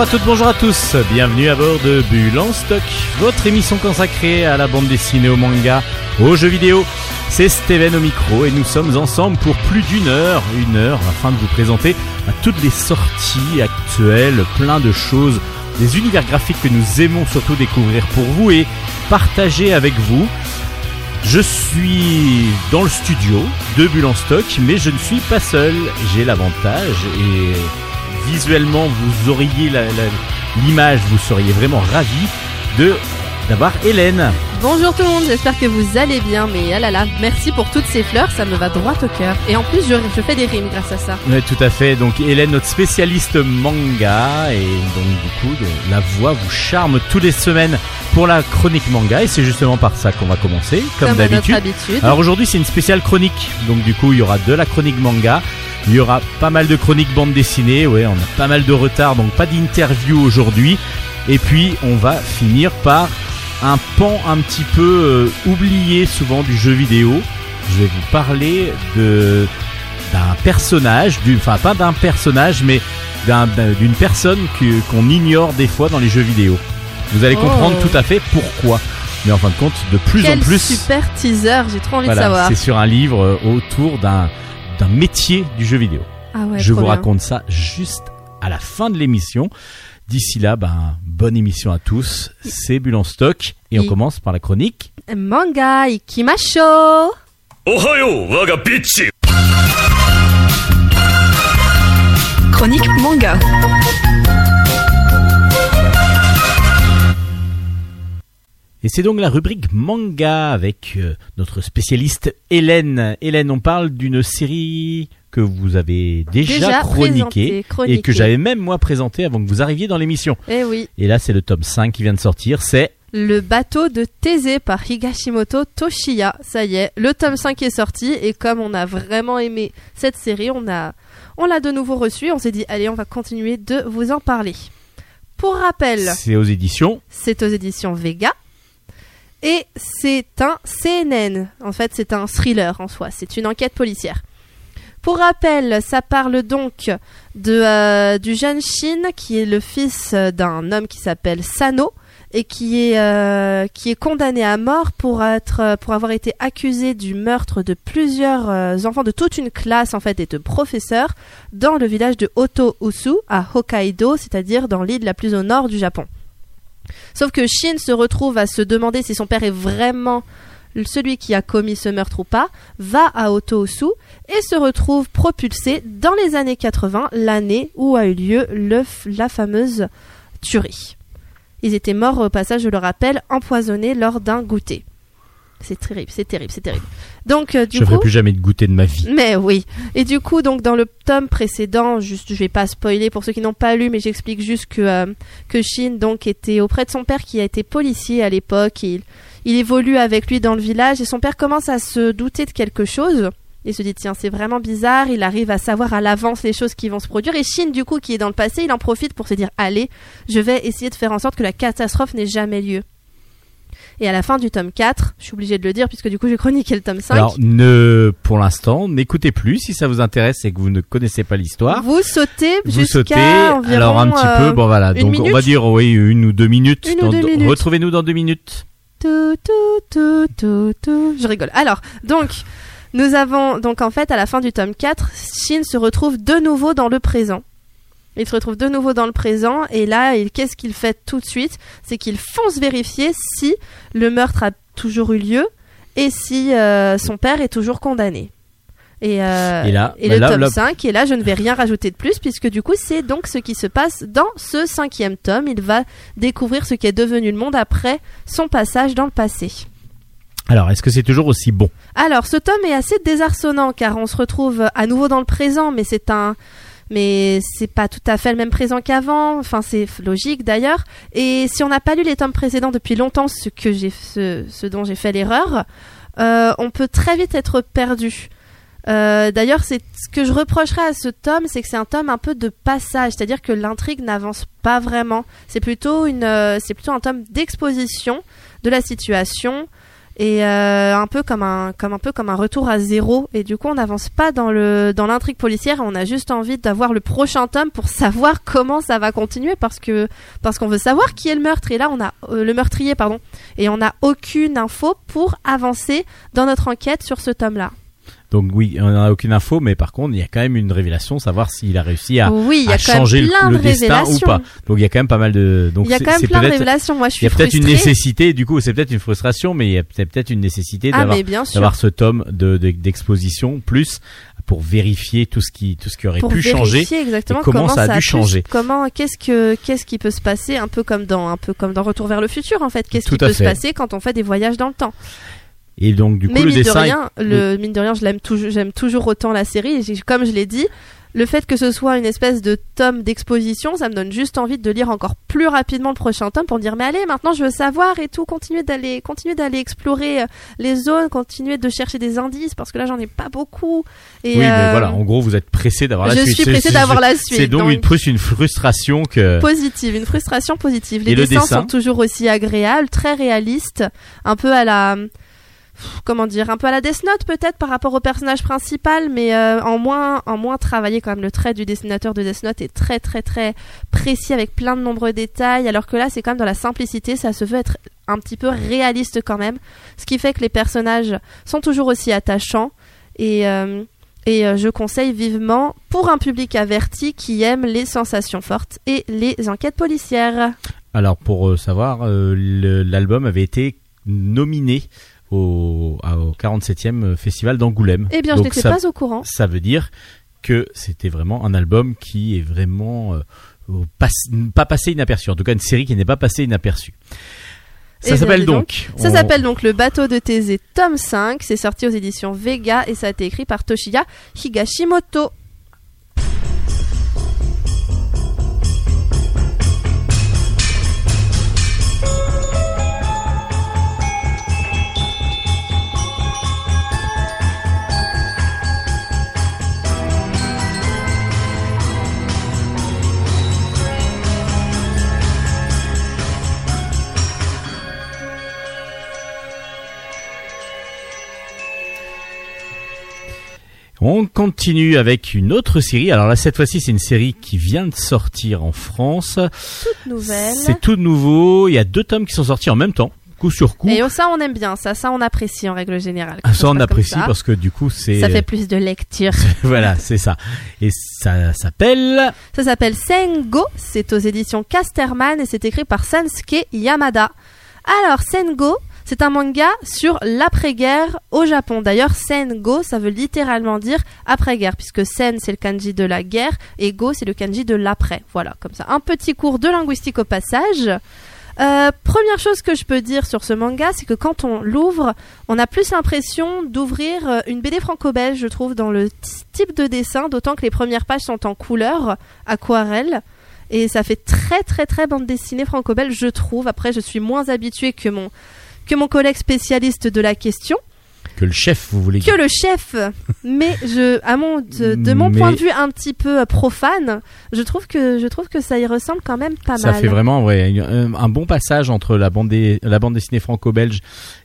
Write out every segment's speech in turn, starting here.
Bonjour à toutes, bonjour à tous, bienvenue à bord de Bulle en stock, votre émission consacrée à la bande dessinée, au manga, aux jeux vidéo. C'est Steven au micro et nous sommes ensemble pour plus d'une heure, une heure afin de vous présenter à toutes les sorties actuelles, plein de choses, des univers graphiques que nous aimons surtout découvrir pour vous et partager avec vous. Je suis dans le studio de Bulle en stock, mais je ne suis pas seul. J'ai l'avantage et visuellement vous auriez l'image, vous seriez vraiment ravi de d'avoir Hélène. Bonjour tout le monde, j'espère que vous allez bien, mais ah là là, merci pour toutes ces fleurs, ça me va droit au cœur. Et en plus, je, je fais des rimes grâce à ça. Ouais, tout à fait. Donc Hélène, notre spécialiste manga, et donc du coup, la voix vous charme toutes les semaines pour la chronique manga, et c'est justement par ça qu'on va commencer, comme, d'habitude. habitude. Alors aujourd'hui, c'est une spéciale chronique. Donc du coup, il y aura de la chronique manga. Il y aura pas mal de chroniques bande dessinée. Ouais, on a pas mal de retard, donc pas d'interview aujourd'hui. Et puis, on va finir par un pan un petit peu euh, oublié souvent du jeu vidéo. Je vais vous parler de d'un personnage, du- enfin pas d'un personnage, mais d'un- d'un- d'une personne qu'on ignore des fois dans les jeux vidéo. Vous allez Oh. comprendre tout à fait pourquoi. Mais en fin de compte, de plus Quel en plus, super teaser, j'ai trop envie voilà, de savoir. c'est sur un livre euh, autour d'un un métier du jeu vidéo. Ah Je vous raconte ça juste à la fin de l'émission. D'ici là, ben, bonne émission à tous. C'est Bulle en stock et on commence par la chronique. Manga Ikimasho Ohayo, waga Chronique manga. Et c'est donc la rubrique manga avec euh, notre spécialiste Hélène. Hélène, on parle d'une série que vous avez déjà, Déjà chroniquée et que j'avais même moi présenté avant que vous arriviez dans l'émission. Eh oui, Et là, c'est le tome 5 qui vient de sortir. C'est le bateau de Thésée par Higashimoto Toshiya. Ça y est, le tome 5 est sorti et comme on a vraiment aimé cette série, on a on l'a de nouveau reçu, on s'est dit allez, on va continuer de vous en parler. Pour rappel, c'est aux éditions. c'est aux éditions Vega. Et c'est un CNN. En fait, c'est un thriller en soi. C'est une enquête policière. Pour rappel, ça parle donc de, euh, du jeune Shin qui est le fils d'un homme qui s'appelle Sano et qui est, euh, qui est condamné à mort pour, être, pour avoir été accusé du meurtre de plusieurs euh, enfants de toute une classe en fait et de professeurs dans le village de Oto-Usu à Hokkaido, c'est-à-dire dans l'île la plus au nord du Japon. Sauf que Shin se retrouve à se demander si son père est vraiment celui qui a commis ce meurtre ou pas, va à Oto-Osu et se retrouve propulsé dans les années 80, l'année où a eu lieu la fameuse tuerie. Ils étaient morts au passage, je le rappelle, empoisonnés lors d'un goûter. C'est terrible, c'est terrible, c'est terrible. Donc euh, du je ne ferai plus jamais de goûter de ma vie. mais oui. Et du coup, donc dans le tome précédent, juste, je vais pas spoiler pour ceux qui n'ont pas lu, mais j'explique juste que euh, que Shin donc était auprès de son père qui a été policier à l'époque. Il, il évolue avec lui dans le village et son père commence à se douter de quelque chose. Il se dit tiens c'est vraiment bizarre. Il arrive à savoir à l'avance les choses qui vont se produire. Et Shin du coup qui est dans le passé, il en profite pour se dire allez, je vais essayer de faire en sorte que la catastrophe n'ait jamais lieu. Et à la fin du tome 4, je suis obligée de le dire puisque du coup j'ai chroniqué le tome 5. Alors, ne, pour l'instant, n'écoutez plus si ça vous intéresse et que vous ne connaissez pas l'histoire. Vous sautez Vous sautez, environ, alors un petit euh, peu, bon voilà, donc on va dire oui une ou deux minutes. Minutes. Retrouvez-nous dans deux minutes. tout, tout, tout, tout, tout. Je rigole. Alors, donc, nous avons, donc en fait, à la fin du tome 4, Shin se retrouve de nouveau dans le présent. Il se retrouve de nouveau dans le présent et là, qu'est-ce qu'il fait tout de suite? C'est qu'il fonce vérifier si le meurtre a toujours eu lieu et si euh, son père est toujours condamné. Et, euh, Et là, et bah le là, tome là- 5, et là je ne vais rien rajouter de plus puisque du coup c'est donc ce qui se passe dans ce cinquième tome. Il va découvrir ce qu'est devenu le monde après son passage dans le passé. Alors, est-ce que c'est toujours aussi bon? Alors, ce tome est assez désarçonnant car on se retrouve à nouveau dans le présent, mais c'est un, mais c'est pas tout à fait le même présent qu'avant. Enfin, c'est logique d'ailleurs. Et si on n'a pas lu les tomes précédents depuis longtemps, ce que ce, dont j'ai fait l'erreur, euh, on peut très vite être perdu. Euh, D'ailleurs, ce que je reprocherais à ce tome, c'est que c'est un tome un peu de passage, c'est-à-dire que l'intrigue n'avance pas vraiment. C'est plutôt euh, c'est plutôt un tome d'exposition de la situation et euh, un peu comme un comme un peu comme un retour à zéro. Et du coup on n'avance pas dans le dans l'intrigue policière. On a juste envie d'avoir le prochain tome pour savoir comment ça va continuer parce que parce qu'on veut savoir qui est le meurtre. Et là on a euh, le meurtrier pardon. Et on n'a aucune info pour avancer dans notre enquête sur ce tome là Donc oui, on n'a aucune info, mais par contre, il y a quand même une révélation, savoir s'il a réussi à, oui il y à a changer le, plein le de destin ou pas. Donc il y a quand même pas mal de. Donc il y a quand même plein de révélations moi je Il suis y a peut-être une nécessité, du coup, c'est peut-être une frustration, mais il y a peut-être une nécessité ah d'avoir ce tome de de- d'exposition plus pour vérifier tout ce qui tout ce qui aurait pour pu changer. vérifier exactement et comment ça a dû changer. Comment qu'est-ce que qu'est-ce qui peut se passer un peu comme dans un peu comme dans Retour vers le futur en fait. Qu'est-ce qui peut se passer quand on fait des voyages dans le temps? Et donc du coup Mais le mine de est- rien, le mine de rien, je l'aime toujours j'aime toujours autant la série et comme je l'ai dit, le fait que ce soit une espèce de tome d'exposition, ça me donne juste envie de lire encore plus rapidement le prochain tome pour me dire mais allez, maintenant je veux savoir et tout, continuer d'aller continuer d'aller explorer euh, les zones, continuer de chercher des indices parce que là j'en ai pas beaucoup et oui, mais euh, voilà, en gros, vous êtes pressé d'avoir la je suite. suis C'est- pressée c'est- d'avoir la C'est suite. donc, donc- une, plus une frustration que. positive, une frustration positive. Les Et le dessins dessin sont toujours aussi agréables, très réalistes, un peu à la comment dire, un peu à la Death Note peut-être par rapport au personnage principal, mais euh, en moins en moins travaillé quand même. Le trait du dessinateur de Death Note est très très très précis avec plein de nombreux détails, alors que là c'est quand même dans la simplicité, ça se veut être un petit peu réaliste quand même, ce qui fait que les personnages sont toujours aussi attachants et euh, euh, je conseille vivement pour un public averti qui aime les sensations fortes et les enquêtes policières. Alors pour savoir, l'album avait été nominé au, au 47e festival d'Angoulême. Eh bien, je n'étais pas au courant. ça veut dire que c'était vraiment un album qui est vraiment euh, pas passé inaperçu. En tout cas, une série qui n'est pas passée inaperçue. Eh Ça bien, s'appelle dis donc. Ça on- s'appelle donc Le bateau de Thésée, tome 5. C'est sorti aux éditions Vega et ça a été écrit par Toshiya Higashimoto. On continue avec une autre série. Alors là, cette fois-ci, c'est une série qui vient de sortir en France. Toute nouvelle. C'est tout nouveau. Il y a deux tomes qui sont sortis en même temps, coup sur coup. Et ça, on aime bien ça. Ça, on apprécie en règle générale. Ah, ça, on apprécie ça. parce que du coup, c'est Ça fait plus de lecture. voilà, c'est ça. Et ça s'appelle Ça s'appelle Sengo, c'est aux éditions Casterman et c'est écrit par Sansuke Yamada. Alors Sengo, c'est un manga sur l'après-guerre au Japon. D'ailleurs, Sengo, ça veut littéralement dire après-guerre, puisque Sen, c'est le kanji de la guerre, et Go, c'est le kanji de l'après. Voilà, comme ça. Un petit cours de linguistique au passage. Euh, première chose que je peux dire sur ce manga, c'est que quand on l'ouvre, on a plus l'impression d'ouvrir euh, une BD franco-belge, je trouve, dans le type de dessin, d'autant que les premières pages sont en couleur, aquarelle. Et ça fait très très très bande dessinée franco-belge, je trouve. Après, je suis moins habituée que mon, que mon collègue spécialiste de la question, que le chef, vous voulez que le chef. Mais je, à mon, de, de mon Mais- point de vue un petit peu euh, profane, je trouve que, je trouve que ça y ressemble quand même pas Ça mal. fait vraiment ouais, un, un bon passage entre la bande, des- la bande dessinée franco-belge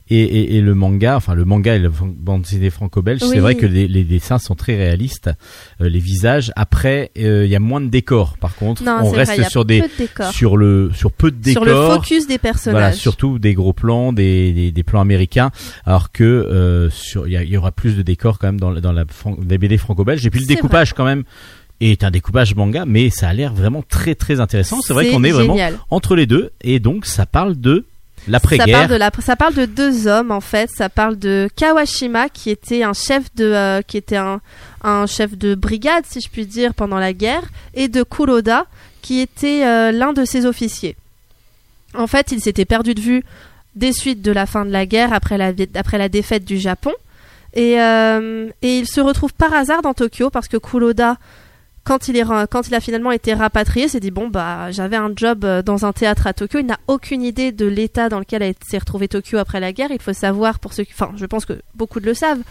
et, et, et le manga. Enfin, le manga et la bande dessinée franco-belge. Oui. C'est vrai que les, les dessins sont très réalistes, euh, les visages. Après, euh, il y a moins de décors. Par contre, Non, on reste vrai, sur des de sur le sur peu de décors. Sur le focus des personnages. Voilà, surtout des gros plans, des, des, des plans américains, alors que euh, sur il y, y aura plus de décors quand même dans, la- dans la BD franco-belge. Et puis le découpage quand même est un découpage manga, mais ça a l'air vraiment très très intéressant. C'est vrai qu'on est vraiment entre les deux, et donc ça parle de Ça parle, de deux hommes en fait. Ça parle de Kawashima qui était un chef de, euh, qui était un, un chef de brigade si je puis dire pendant la guerre, et de Kuroda qui était euh, l'un de ses officiers. En fait, il s'était perdu de vue des suites de la fin de la guerre après la, après la défaite du Japon, et, euh, et il se retrouve par hasard dans Tokyo parce que Kuroda quand il, est, ra- quand il a finalement été rapatrié, s'est dit bon bah j'avais un job euh, dans un théâtre à Tokyo. Il n'a aucune idée de l'état dans lequel s'est retrouvé Tokyo après la guerre. Il faut savoir pour ceux, qui- enfin je pense que beaucoup de le savent,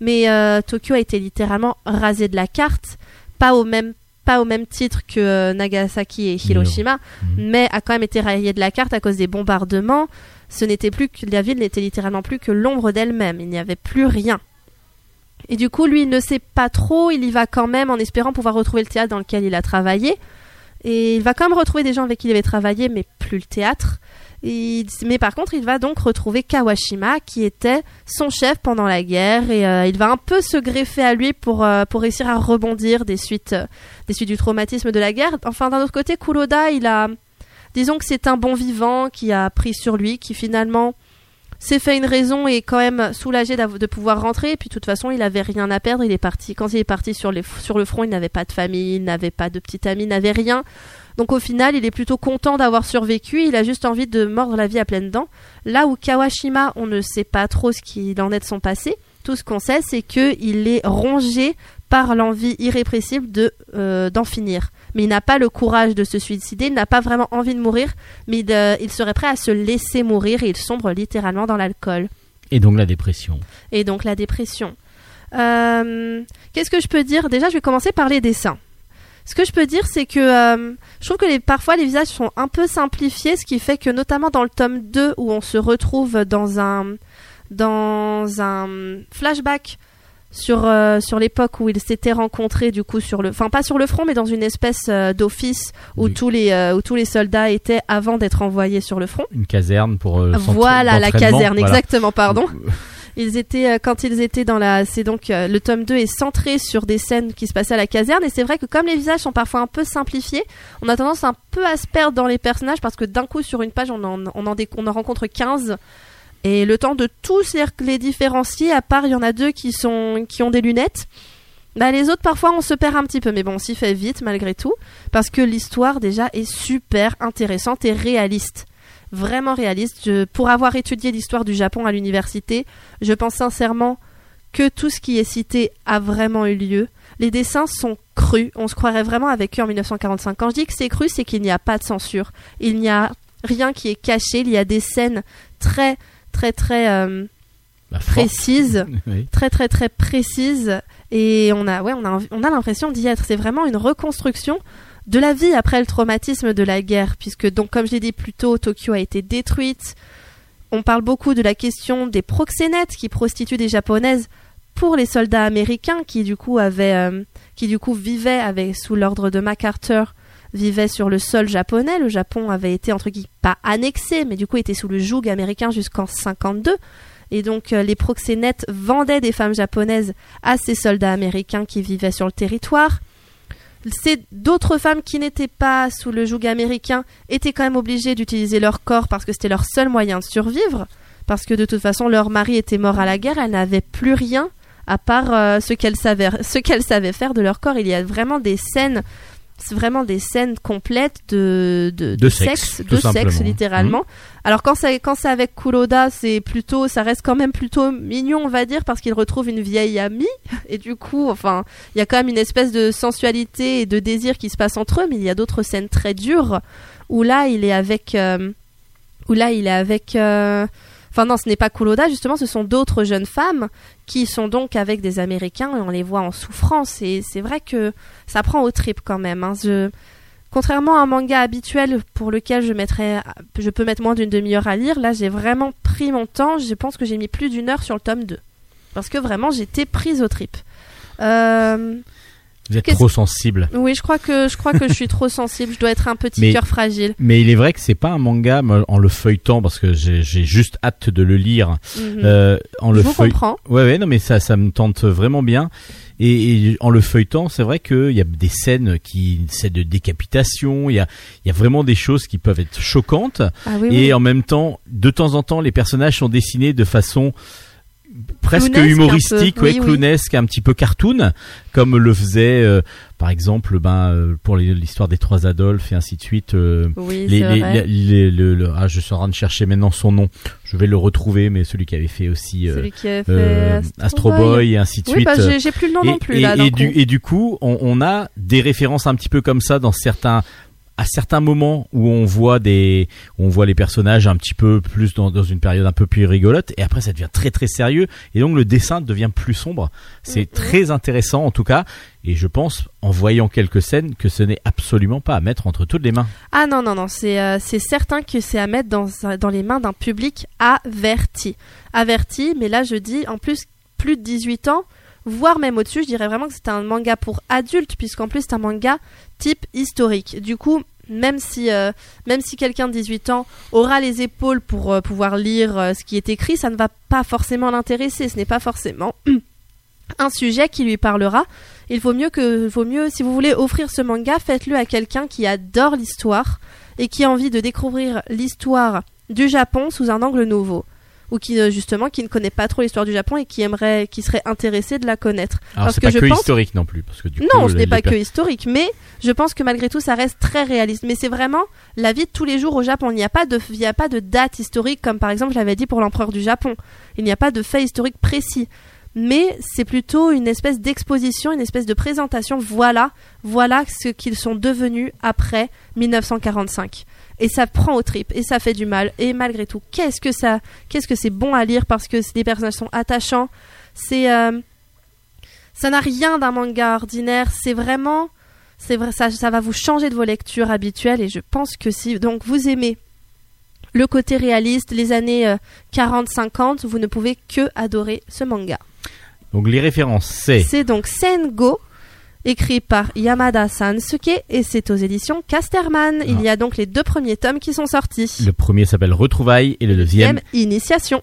mais euh, Tokyo a été littéralement rasé de la carte, pas au même pas au même titre que euh, Nagasaki et Hiroshima, Mhm. mais a quand même été rayée de la carte à cause des bombardements. Ce n'était plus que la ville n'était littéralement plus que l'ombre d'elle-même. Il n'y avait plus rien. Et du coup, lui, il ne sait pas trop. Il y va quand même en espérant pouvoir retrouver le théâtre dans lequel il a travaillé. Et il va quand même retrouver des gens avec qui il avait travaillé, mais plus le théâtre. Mais par contre, il va donc retrouver Kawashima, qui était son chef pendant la guerre, et euh, il va un peu se greffer à lui pour, euh, pour réussir à rebondir des suites, euh, des suites du traumatisme de la guerre. Enfin, d'un autre côté, Kuroda, il a, disons que c'est un bon vivant qui a pris sur lui, qui finalement s'est fait une raison et quand même soulagé de pouvoir rentrer. Et puis, de toute façon, il avait rien à perdre. Il est parti. Quand il est parti sur, les, sur le front, il n'avait pas de famille, il n'avait pas de petite amie, il n'avait rien. Donc, au final, il est plutôt content d'avoir survécu. Il a juste envie de mordre la vie à pleines dents. Là où Kawashima, on ne sait pas trop ce qu'il en est de son passé. Tout ce qu'on sait, c'est qu'il est rongé par l'envie irrépressible de euh, d'en finir. Mais il n'a pas le courage de se suicider, il n'a pas vraiment envie de mourir, mais il, euh, il serait prêt à se laisser mourir et il sombre littéralement dans l'alcool. Et donc la dépression. Et donc la dépression. Euh, Qu'est-ce que je peux dire? Déjà, je vais commencer par les dessins. Ce que je peux dire, c'est que euh, je trouve que les, parfois les visages sont un peu simplifiés, ce qui fait que notamment dans le tome 2, où on se retrouve dans un, dans un flashback sur, euh, sur l'époque où ils s'étaient rencontrés, du coup, sur le, enfin pas sur le front, mais dans une espèce euh, d'office où, Oui. tous les, euh, où tous les soldats étaient avant d'être envoyés sur le front. Une caserne pour. euh, Voilà la caserne, voilà. exactement, pardon. Ils étaient euh, quand ils étaient dans la c'est donc euh, le tome 2 est centré sur des scènes qui se passaient à la caserne et c'est vrai que comme les visages sont parfois un peu simplifiés, on a tendance un peu à se perdre dans les personnages parce que d'un coup sur une page on en on en, on en rencontre 15 et le temps de tous les, différencier à part il y en a deux qui sont qui ont des lunettes. Bah les autres parfois on se perd un petit peu mais bon on s'y fait vite malgré tout parce que l'histoire déjà est super intéressante et réaliste vraiment réaliste. Pour avoir étudié l'histoire du Japon à l'université, je pense sincèrement que tout ce qui est cité a vraiment eu lieu. Les dessins sont crus, on se croirait vraiment avec eux en 1945. Quand je dis que c'est cru, c'est qu'il n'y a pas de censure. Il n'y a rien qui est caché, il y a des scènes très très très euh, Bah, Oui. très très très précise. Et on a ouais on a on a l'impression d'y être. C'est vraiment une reconstruction de la vie après le traumatisme de la guerre puisque donc comme je l'ai dit plus tôt Tokyo a été détruite. On parle beaucoup de la question des proxénètes qui prostituent des japonaises pour les soldats américains qui du coup avaient euh, qui du coup vivaient avec sous l'ordre de MacArthur vivaient sur le sol japonais le Japon avait été entre guillemets pas annexé mais du coup était sous le joug américain jusqu'en 52 et donc euh, les proxénètes vendaient des femmes japonaises à ces soldats américains qui vivaient sur le territoire. C'est d'autres femmes qui n'étaient pas sous le joug américain étaient quand même obligées d'utiliser leur corps parce que c'était leur seul moyen de survivre. Parce que de toute façon leur mari était mort à la guerre, elles n'avaient plus rien à part euh, ce qu'elles savaient, savaient faire de leur corps. Il y a vraiment des scènes, vraiment des scènes complètes de, de, De sexe, de sexe simplement. Mmh. littéralement. Alors quand c'est quand c'est avec Kuroda, c'est plutôt ça reste quand même plutôt mignon, on va dire parce qu'il retrouve une vieille amie et du coup, enfin, il y a quand même une espèce de sensualité et de désir qui se passe entre eux, mais il y a d'autres scènes très dures où là, il est avec euh, où là, il est avec euh, Enfin non, ce n'est pas Kuroda, justement, ce sont d'autres jeunes femmes qui sont donc avec des Américains et on les voit en souffrance. Et c'est vrai que ça prend au trip quand même. hein. Je- Contrairement à un manga habituel pour lequel je mettrais, je peux mettre moins d'une demi-heure à lire, là j'ai vraiment pris mon temps. Je pense que j'ai mis plus d'une heure sur le tome 2. Parce que vraiment j'étais prise au trip. Euh, Vous êtes trop sensible. oui, je crois que je crois que je suis trop sensible. Je dois être un petit cœur fragile. Mais il est vrai que c'est pas un manga en le feuilletant parce que j'ai juste hâte de le lire. Mhm. Euh, en le je vous feuille- comprends. Ouais, ouais, non, mais ça, ça me tente vraiment bien. Et, et en le feuilletant, c'est vrai qu'il y a des scènes qui, scènes de décapitation. Il y a, il y a vraiment des choses qui peuvent être choquantes. Ah oui, et oui. en même temps, de temps en temps, les personnages sont dessinés de façon presque Clownesque un humoristique, ouais, oui. clownesque, un petit peu cartoon, comme le faisait, euh, par exemple, ben euh, pour l'histoire des trois Adolphes et ainsi de suite. euh, Oui, les, les, le- ah, je suis en train de chercher maintenant son nom. Je vais le retrouver, mais celui qui avait fait aussi Celui qui a fait Astro Astro Boy. Boy et ainsi de Oui, suite. bah, j'ai plus le nom et, non plus et- là. et du, coup. et du coup, on, on a des références un petit peu comme ça dans certains à certains moments où on voit des, où on voit les personnages un petit peu plus dans, dans une période un peu plus rigolote, et après ça devient très très sérieux, et donc le dessin devient plus sombre. C'est Mhm. très intéressant en tout cas, et je pense en voyant quelques scènes que ce n'est absolument pas à mettre entre toutes les mains. Ah non, non, non, c'est euh, c'est certain que c'est à mettre dans, dans les mains d'un public averti. Averti, mais là je dis en plus plus de 18 ans, voire même au-dessus, je dirais vraiment que c'est un manga pour adultes, puisqu'en plus c'est un manga type historique. Du coup, même si, euh, si quelqu'un de 18 ans aura les épaules pour euh, pouvoir lire euh, ce qui est écrit, ça ne va pas forcément l'intéresser. Ce n'est pas forcément un sujet qui lui parlera. Il vaut mieux que, vaut mieux, si vous voulez offrir ce manga, faites-le à quelqu'un qui adore l'histoire et qui a envie de découvrir l'histoire du Japon sous un angle nouveau. Ou qui, euh, justement, qui ne connaît pas trop l'histoire du Japon et qui aimerait, qui serait intéressé de la connaître. Alors Parce que pas je que pense- historique non plus, parce que du Non, coup, ce n'est pas que historique, mais je pense que malgré tout, ça reste très réaliste. Mais c'est vraiment la vie de tous les jours au Japon. Il n'y a pas de, il n'y a pas de date historique comme par exemple je l'avais dit pour l'empereur du Japon. Il n'y a pas de fait historique précis. Mais c'est plutôt une espèce d'exposition, une espèce de présentation. Voilà, voilà ce qu'ils sont devenus après 1945. Et ça prend aux tripes et ça fait du mal. Et malgré tout, qu'est-ce que ça, qu'est-ce que c'est bon à lire parce que les personnages sont attachants. C'est, euh, ça n'a rien d'un manga ordinaire. C'est vraiment, c'est vrai, ça, ça va vous changer de vos lectures habituelles. Et je pense que si donc vous aimez le côté réaliste, les années euh, 40-50, vous ne pouvez que adorer ce manga. Donc les références, c'est C'est donc Sengo, écrit par Yamada Sansuke, et c'est aux éditions Casterman. Il y a donc les deux premiers tomes qui sont sortis. le premier s'appelle Retrouvailles et le deuxième Deuxième, Initiation.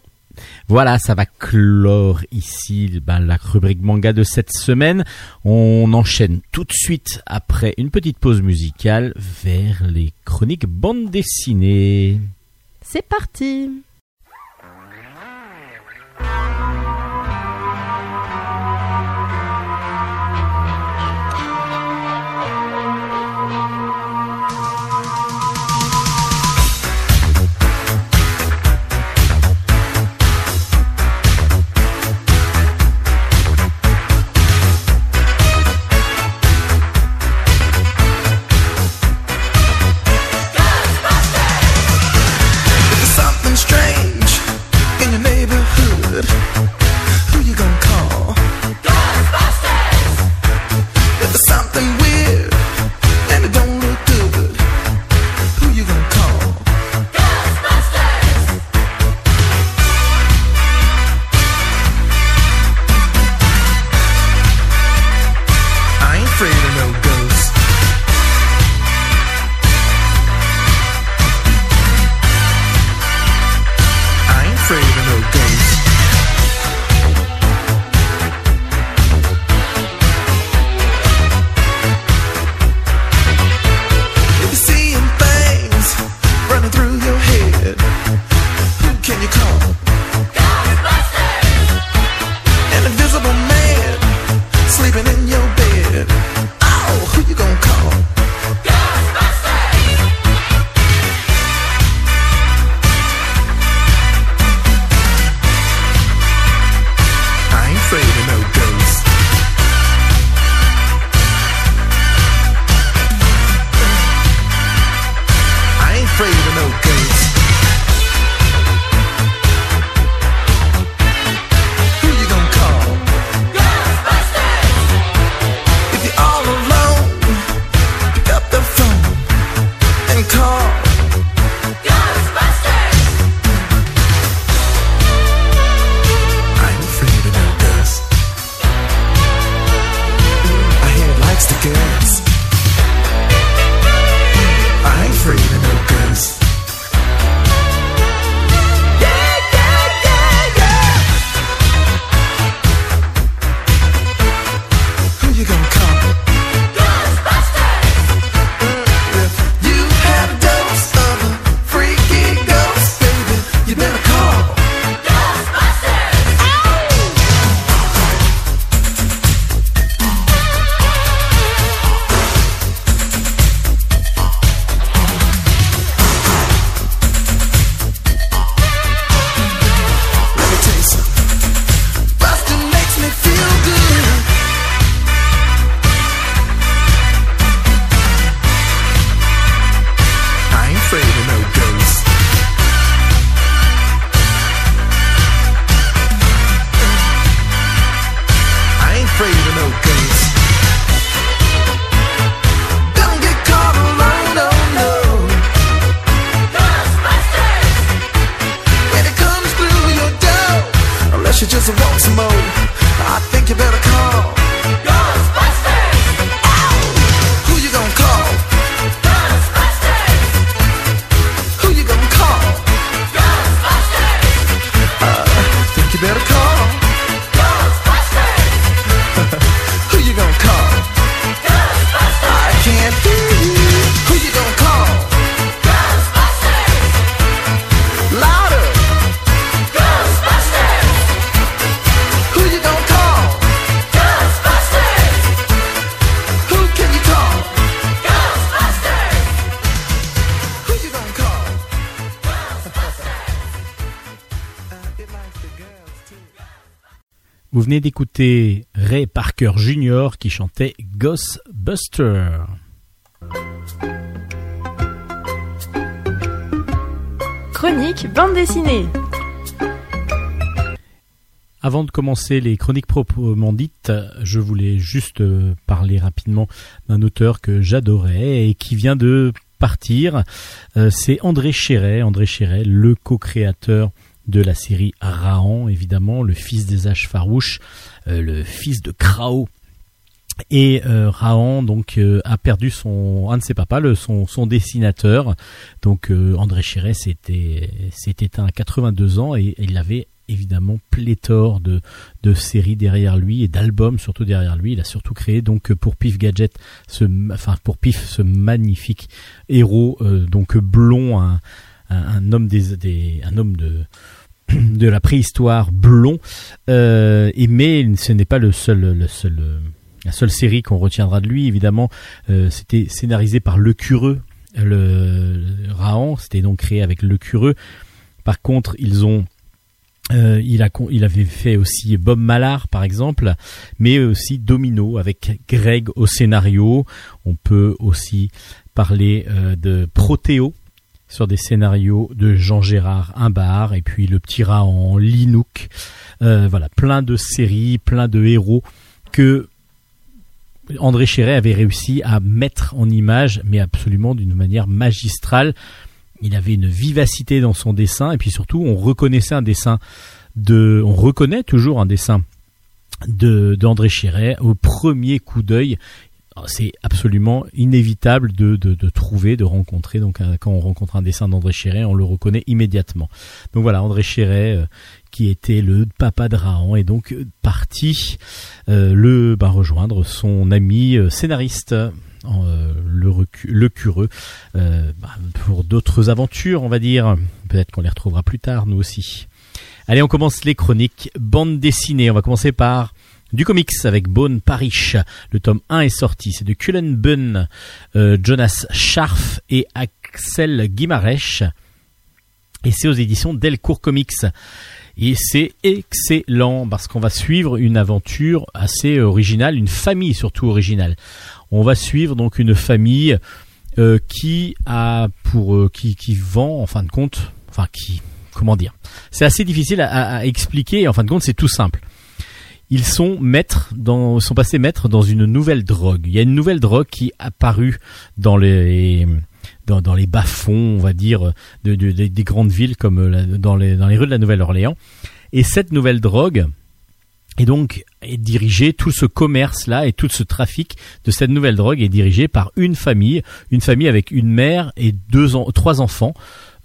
Voilà, ça va clore ici ben, la rubrique manga de cette semaine. On enchaîne tout de suite après une petite pause musicale vers les chroniques bande dessinée. C'est parti. Venez d'écouter Ray Parker Jr. qui chantait Ghostbuster. Chronique bande dessinée. Avant de commencer les chroniques proprement dites, je voulais juste euh, parler rapidement d'un auteur que j'adorais et qui vient de partir. Euh, C'est André Chéret, André Chéret, le co-créateur de la série Rahan, évidemment, le fils des âges farouches, euh, le fils de Krao. Et euh, Rahan donc euh, a perdu son un de ses papas, le, son, son dessinateur. Donc André Chéret s'était éteint à 82 ans et, il avait évidemment pléthore de, de séries derrière lui et d'albums surtout derrière lui. Il a surtout créé donc pour Pif Gadget, ce, enfin pour Pif ce magnifique héros donc blond, un, homme de la préhistoire blond. Euh, et mais ce n'est pas le seul la seule série qu'on retiendra de lui, évidemment, euh, c'était scénarisé par Le Cureux, le, c'était donc créé avec Le Cureux. Par contre, ils ont euh, il, il avait fait aussi Bob Mallard par exemple, mais aussi Domino avec Greg au scénario. On peut aussi parler de Protéo sur des scénarios de Jean-Gérard Imbard et puis le petit rat en Linouk. Euh, voilà, plein de séries, plein de héros que André Chéret avait réussi à mettre en image, mais absolument d'une manière magistrale. Il avait une vivacité dans son dessin, et puis surtout, on reconnaissait un dessin de, on reconnaît toujours un dessin de d'André Chéret au premier coup d'œil. Alors, C'est absolument inévitable de, trouver, de rencontrer. Donc, un- quand on rencontre un dessin d'André Chéret, on le reconnaît immédiatement. Donc voilà, André Chéret, euh, qui était le papa de Rahan, est donc euh, parti euh, le bah, rejoindre son ami euh, scénariste, euh, le, cureux, euh, bah, pour d'autres aventures, on va dire. Peut-être qu'on les retrouvera plus tard, nous aussi. Allez, on commence les chroniques bande dessinée. On va commencer par du comics avec Bone Parish. Le tome 1 est sorti. C'est de Cullen Bunn, euh, Jonas Scharf et Axel Guimarèche. Et c'est aux éditions Delcourt Comics. Et c'est excellent parce qu'on va suivre une aventure assez originale, une famille surtout originale. On va suivre donc une famille euh, qui a pour euh, qui, vend en fin de compte, enfin qui comment dire, c'est assez difficile à, à- à expliquer. En fin de compte, c'est tout simple. Ils sont passés maîtres dans une nouvelle drogue. Il y a une nouvelle drogue qui apparue dans les bas-fonds, on va dire, de, de- des- des grandes villes comme dans, les, rues de la Nouvelle-Orléans. Et cette nouvelle drogue est donc est dirigée, tout ce commerce-là et tout ce trafic de cette nouvelle drogue est dirigé par une famille, une famille avec une mère et trois enfants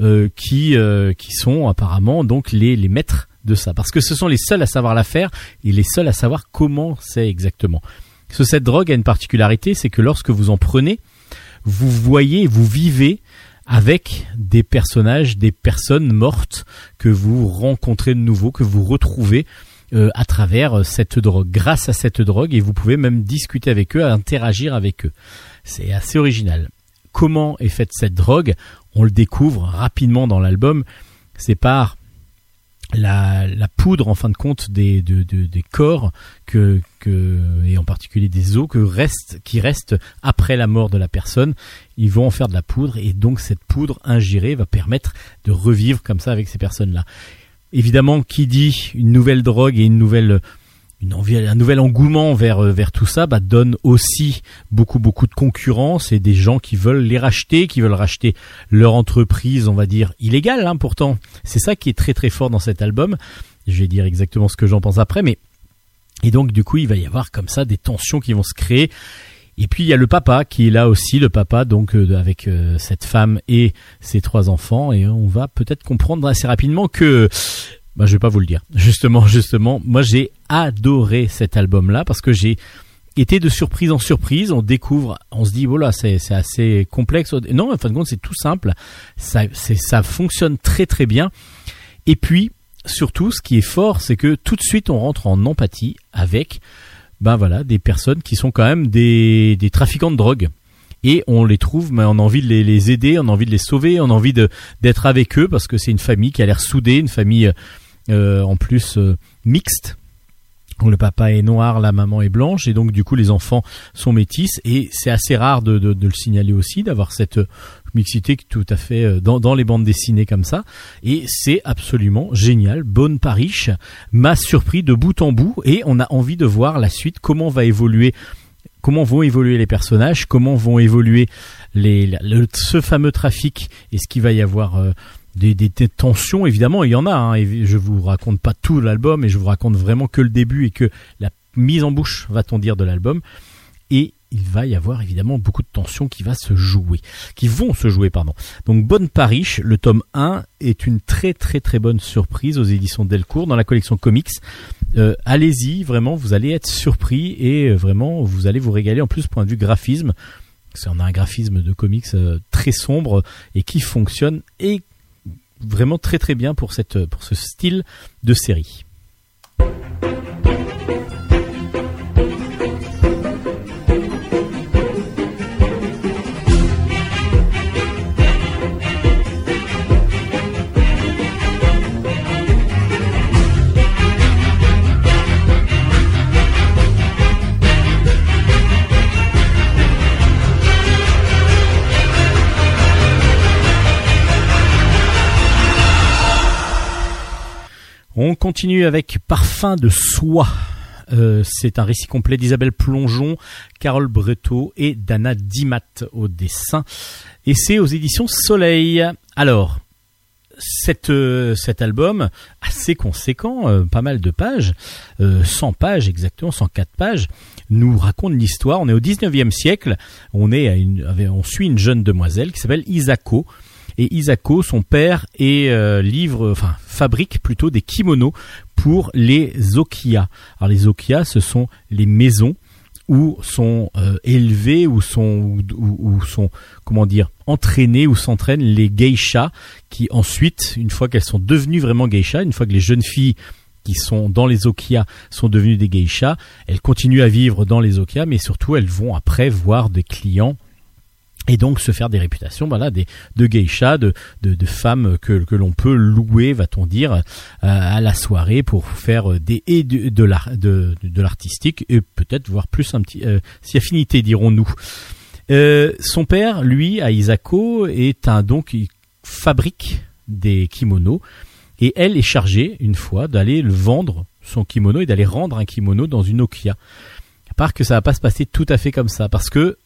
euh, qui euh, qui sont apparemment donc les maîtres de ça, parce que ce sont les seuls à savoir la faire et les seuls à savoir comment c'est exactement. Que cette drogue a une particularité, c'est que lorsque vous en prenez, vous voyez, vous vivez avec des personnages, des personnes mortes que vous rencontrez de nouveau, que vous retrouvez euh, à travers euh, cette drogue, grâce à cette drogue, et vous pouvez même discuter avec eux, interagir avec eux. C'est assez original. Comment est faite cette drogue? On le découvre rapidement dans l'album. C'est par la, la poudre en fin de compte des, de- de- des corps que, que et en particulier des os que reste, qui restent après la mort de la personne. Ils vont en faire de la poudre et donc cette poudre ingérée va permettre de revivre comme ça avec ces personnes-là. Évidemment, qui dit une nouvelle drogue et une nouvelle une envie, un nouvel engouement vers euh, vers tout ça, bah, donne aussi beaucoup beaucoup de concurrence et des gens qui veulent les racheter, qui veulent racheter leur entreprise, on va dire illégale. Hein, pourtant, c'est ça qui est très très fort dans cet album. Je vais dire exactement ce que j'en pense après, mais et donc du coup, il va y avoir comme ça des tensions qui vont se créer. Et puis il y a le papa qui est là aussi, le papa donc euh, avec euh, cette femme et ses trois enfants, et on va peut-être comprendre assez rapidement que bah, je vais pas vous le dire. Justement, justement, moi j'ai adoré cet album-là parce que j'ai été de surprise en surprise. On découvre, on se dit voilà, c'est c'est assez complexe. Non, en fin de compte, c'est tout simple. Ça ça fonctionne très très bien. Et puis surtout, ce qui est fort, c'est que tout de suite on rentre en empathie avec ben voilà des personnes qui sont quand même des des trafiquants de drogue et on les trouve, mais on a envie de les, les aider, on a envie de les sauver, on a envie d'être avec eux parce que c'est une famille qui a l'air soudée, une famille en plus euh, mixte. Le papa est noir, la maman est blanche, et donc du coup les enfants sont métis, et c'est assez rare de, le signaler aussi, d'avoir cette mixité tout à fait euh, dans, les bandes dessinées comme ça, et c'est absolument génial. Bonne Parish m'a surpris de bout en bout, et on a envie de voir la suite, comment va évoluer comment vont évoluer les personnages, comment vont évoluer les, le- ce fameux trafic, est-ce qu'il va y avoir euh, des, tensions évidemment il y en a hein, et je vous raconte pas tout l'album et je vous raconte vraiment que le début et que la mise en bouche va-t-on dire de l'album. Et il va y avoir évidemment beaucoup de tensions qui va se jouer qui vont se jouer pardon. Donc Bonne Parish le tome 1 est une très très très bonne surprise aux éditions Delcourt dans la collection comics. Euh, allez-y vraiment vous allez être surpris et euh, vraiment vous allez vous régaler. En plus point de vue graphisme qu'on a un graphisme de comics euh, très sombre et qui fonctionne et vraiment très très bien pour cette pour ce style de série. On continue avec Parfum de soie. Euh, c'est un récit complet d'Isabelle Plongeon, Carole Breteau et Dana Dimat au dessin. Et c'est aux éditions Soleil. Alors, euh, cet album, assez conséquent, euh, pas mal de pages, euh, 100 pages exactement, 104 pages, nous raconte l'histoire. On est au 19e siècle, on, est on suit une jeune demoiselle qui s'appelle Isako. Et Isako, son père, est, euh, livre, enfin, fabrique plutôt des kimonos pour les okiya. Alors les okiya, ce sont les maisons où sont euh, élevés, où sont, où, où sont, comment dire, entraînés, où s'entraînent les geishas, qui ensuite, une fois qu'elles sont devenues vraiment geishas, une fois que les jeunes filles qui sont dans les okiya sont devenues des geishas, elles continuent à vivre dans les okiya, mais surtout elles vont après voir des clients et donc se faire des réputations voilà des de geishas de, de, femmes que, que l'on peut louer va-t-on dire euh, à la soirée pour faire des et de, l'art de, de l'artistique et peut-être voir plus un petit euh, affinité dirons-nous. Euh, son père lui à Isako est un donc il fabrique des kimonos et elle est chargée une fois d'aller le vendre son kimono et d'aller rendre un kimono dans une okiya à part que ça va pas se passer tout à fait comme ça parce que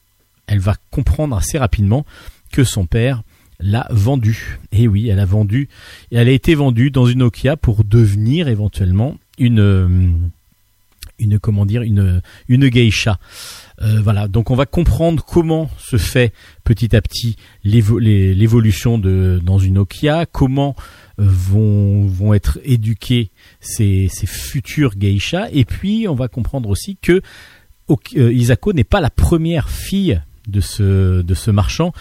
elle va comprendre assez rapidement que son père l'a vendu. Et oui, elle a vendu, elle a été vendue dans une Nokia pour devenir éventuellement une, euh, une une, geisha. Euh, voilà, donc on va comprendre comment se fait petit à petit l'évolution dans une Nokia, comment euh, vont être éduqués ces, ces futurs geishas, et puis on va comprendre aussi que Isako n'est pas la première fille de ce de ce marchand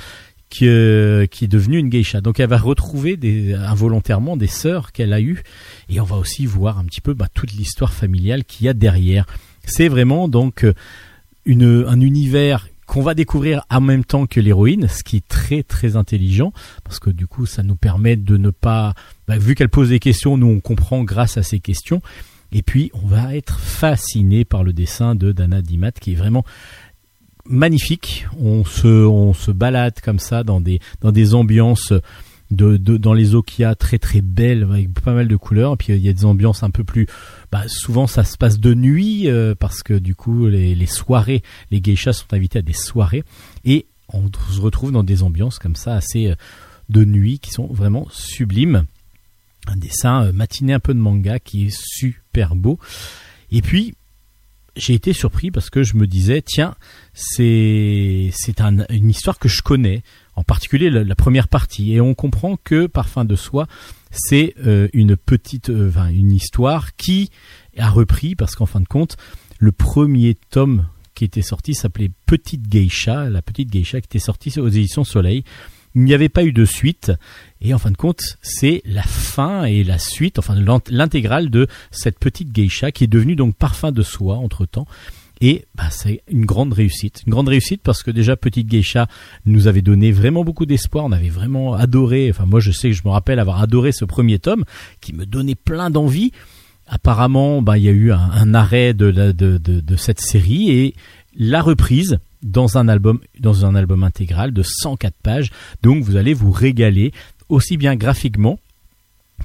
qui, euh, qui est devenue une geisha. Donc elle va retrouver involontairement des sœurs qu'elle a eues et on va aussi voir un petit peu bah, toute l'histoire familiale qu'il y a derrière. C'est vraiment donc euh, une, un univers qu'on va découvrir en même temps que l'héroïne, ce qui est très très intelligent parce que du coup ça nous permet de ne pas, bah, vu qu'elle pose des questions, nous on comprend grâce à ces questions. Et puis on va être fasciné par le dessin de Dana Dimat qui est vraiment magnifique. On se, on se balade comme ça dans des, dans des ambiances de, de- dans les eaux qu'il y a très très belles avec pas mal de couleurs. Puis il y a des ambiances un peu plus. Bah, souvent ça se passe de nuit euh, parce que du coup les, les soirées, les geishas sont invités à des soirées et on se retrouve dans des ambiances comme ça assez euh, de nuit qui sont vraiment sublimes. Un dessin euh, matiné un peu de manga qui est super beau. Et puis j'ai été surpris parce que je me disais tiens c'est c'est un- une histoire que je connais en particulier la, première partie. Et on comprend que Parfum de soie c'est euh, une petite euh, une histoire qui a repris parce qu'en fin de compte le premier tome qui était sorti s'appelait Petite Geisha la petite Geisha qui était sortie aux éditions Soleil. Il n'y avait pas eu de suite et en fin de compte c'est la fin et la suite enfin l'int- l'intégrale de cette petite geisha qui est devenue donc parfum de soie entre temps et bah, c'est une grande réussite. Une grande réussite parce que déjà Petite Geisha nous avait donné vraiment beaucoup d'espoir. On avait vraiment adoré. Enfin moi je sais que je me rappelle avoir adoré ce premier tome qui me donnait plein d'envie. Apparemment bah il y a eu un, arrêt de, de cette série et la reprise dans un album dans un album intégral de 104 pages. Donc vous allez vous régaler aussi bien graphiquement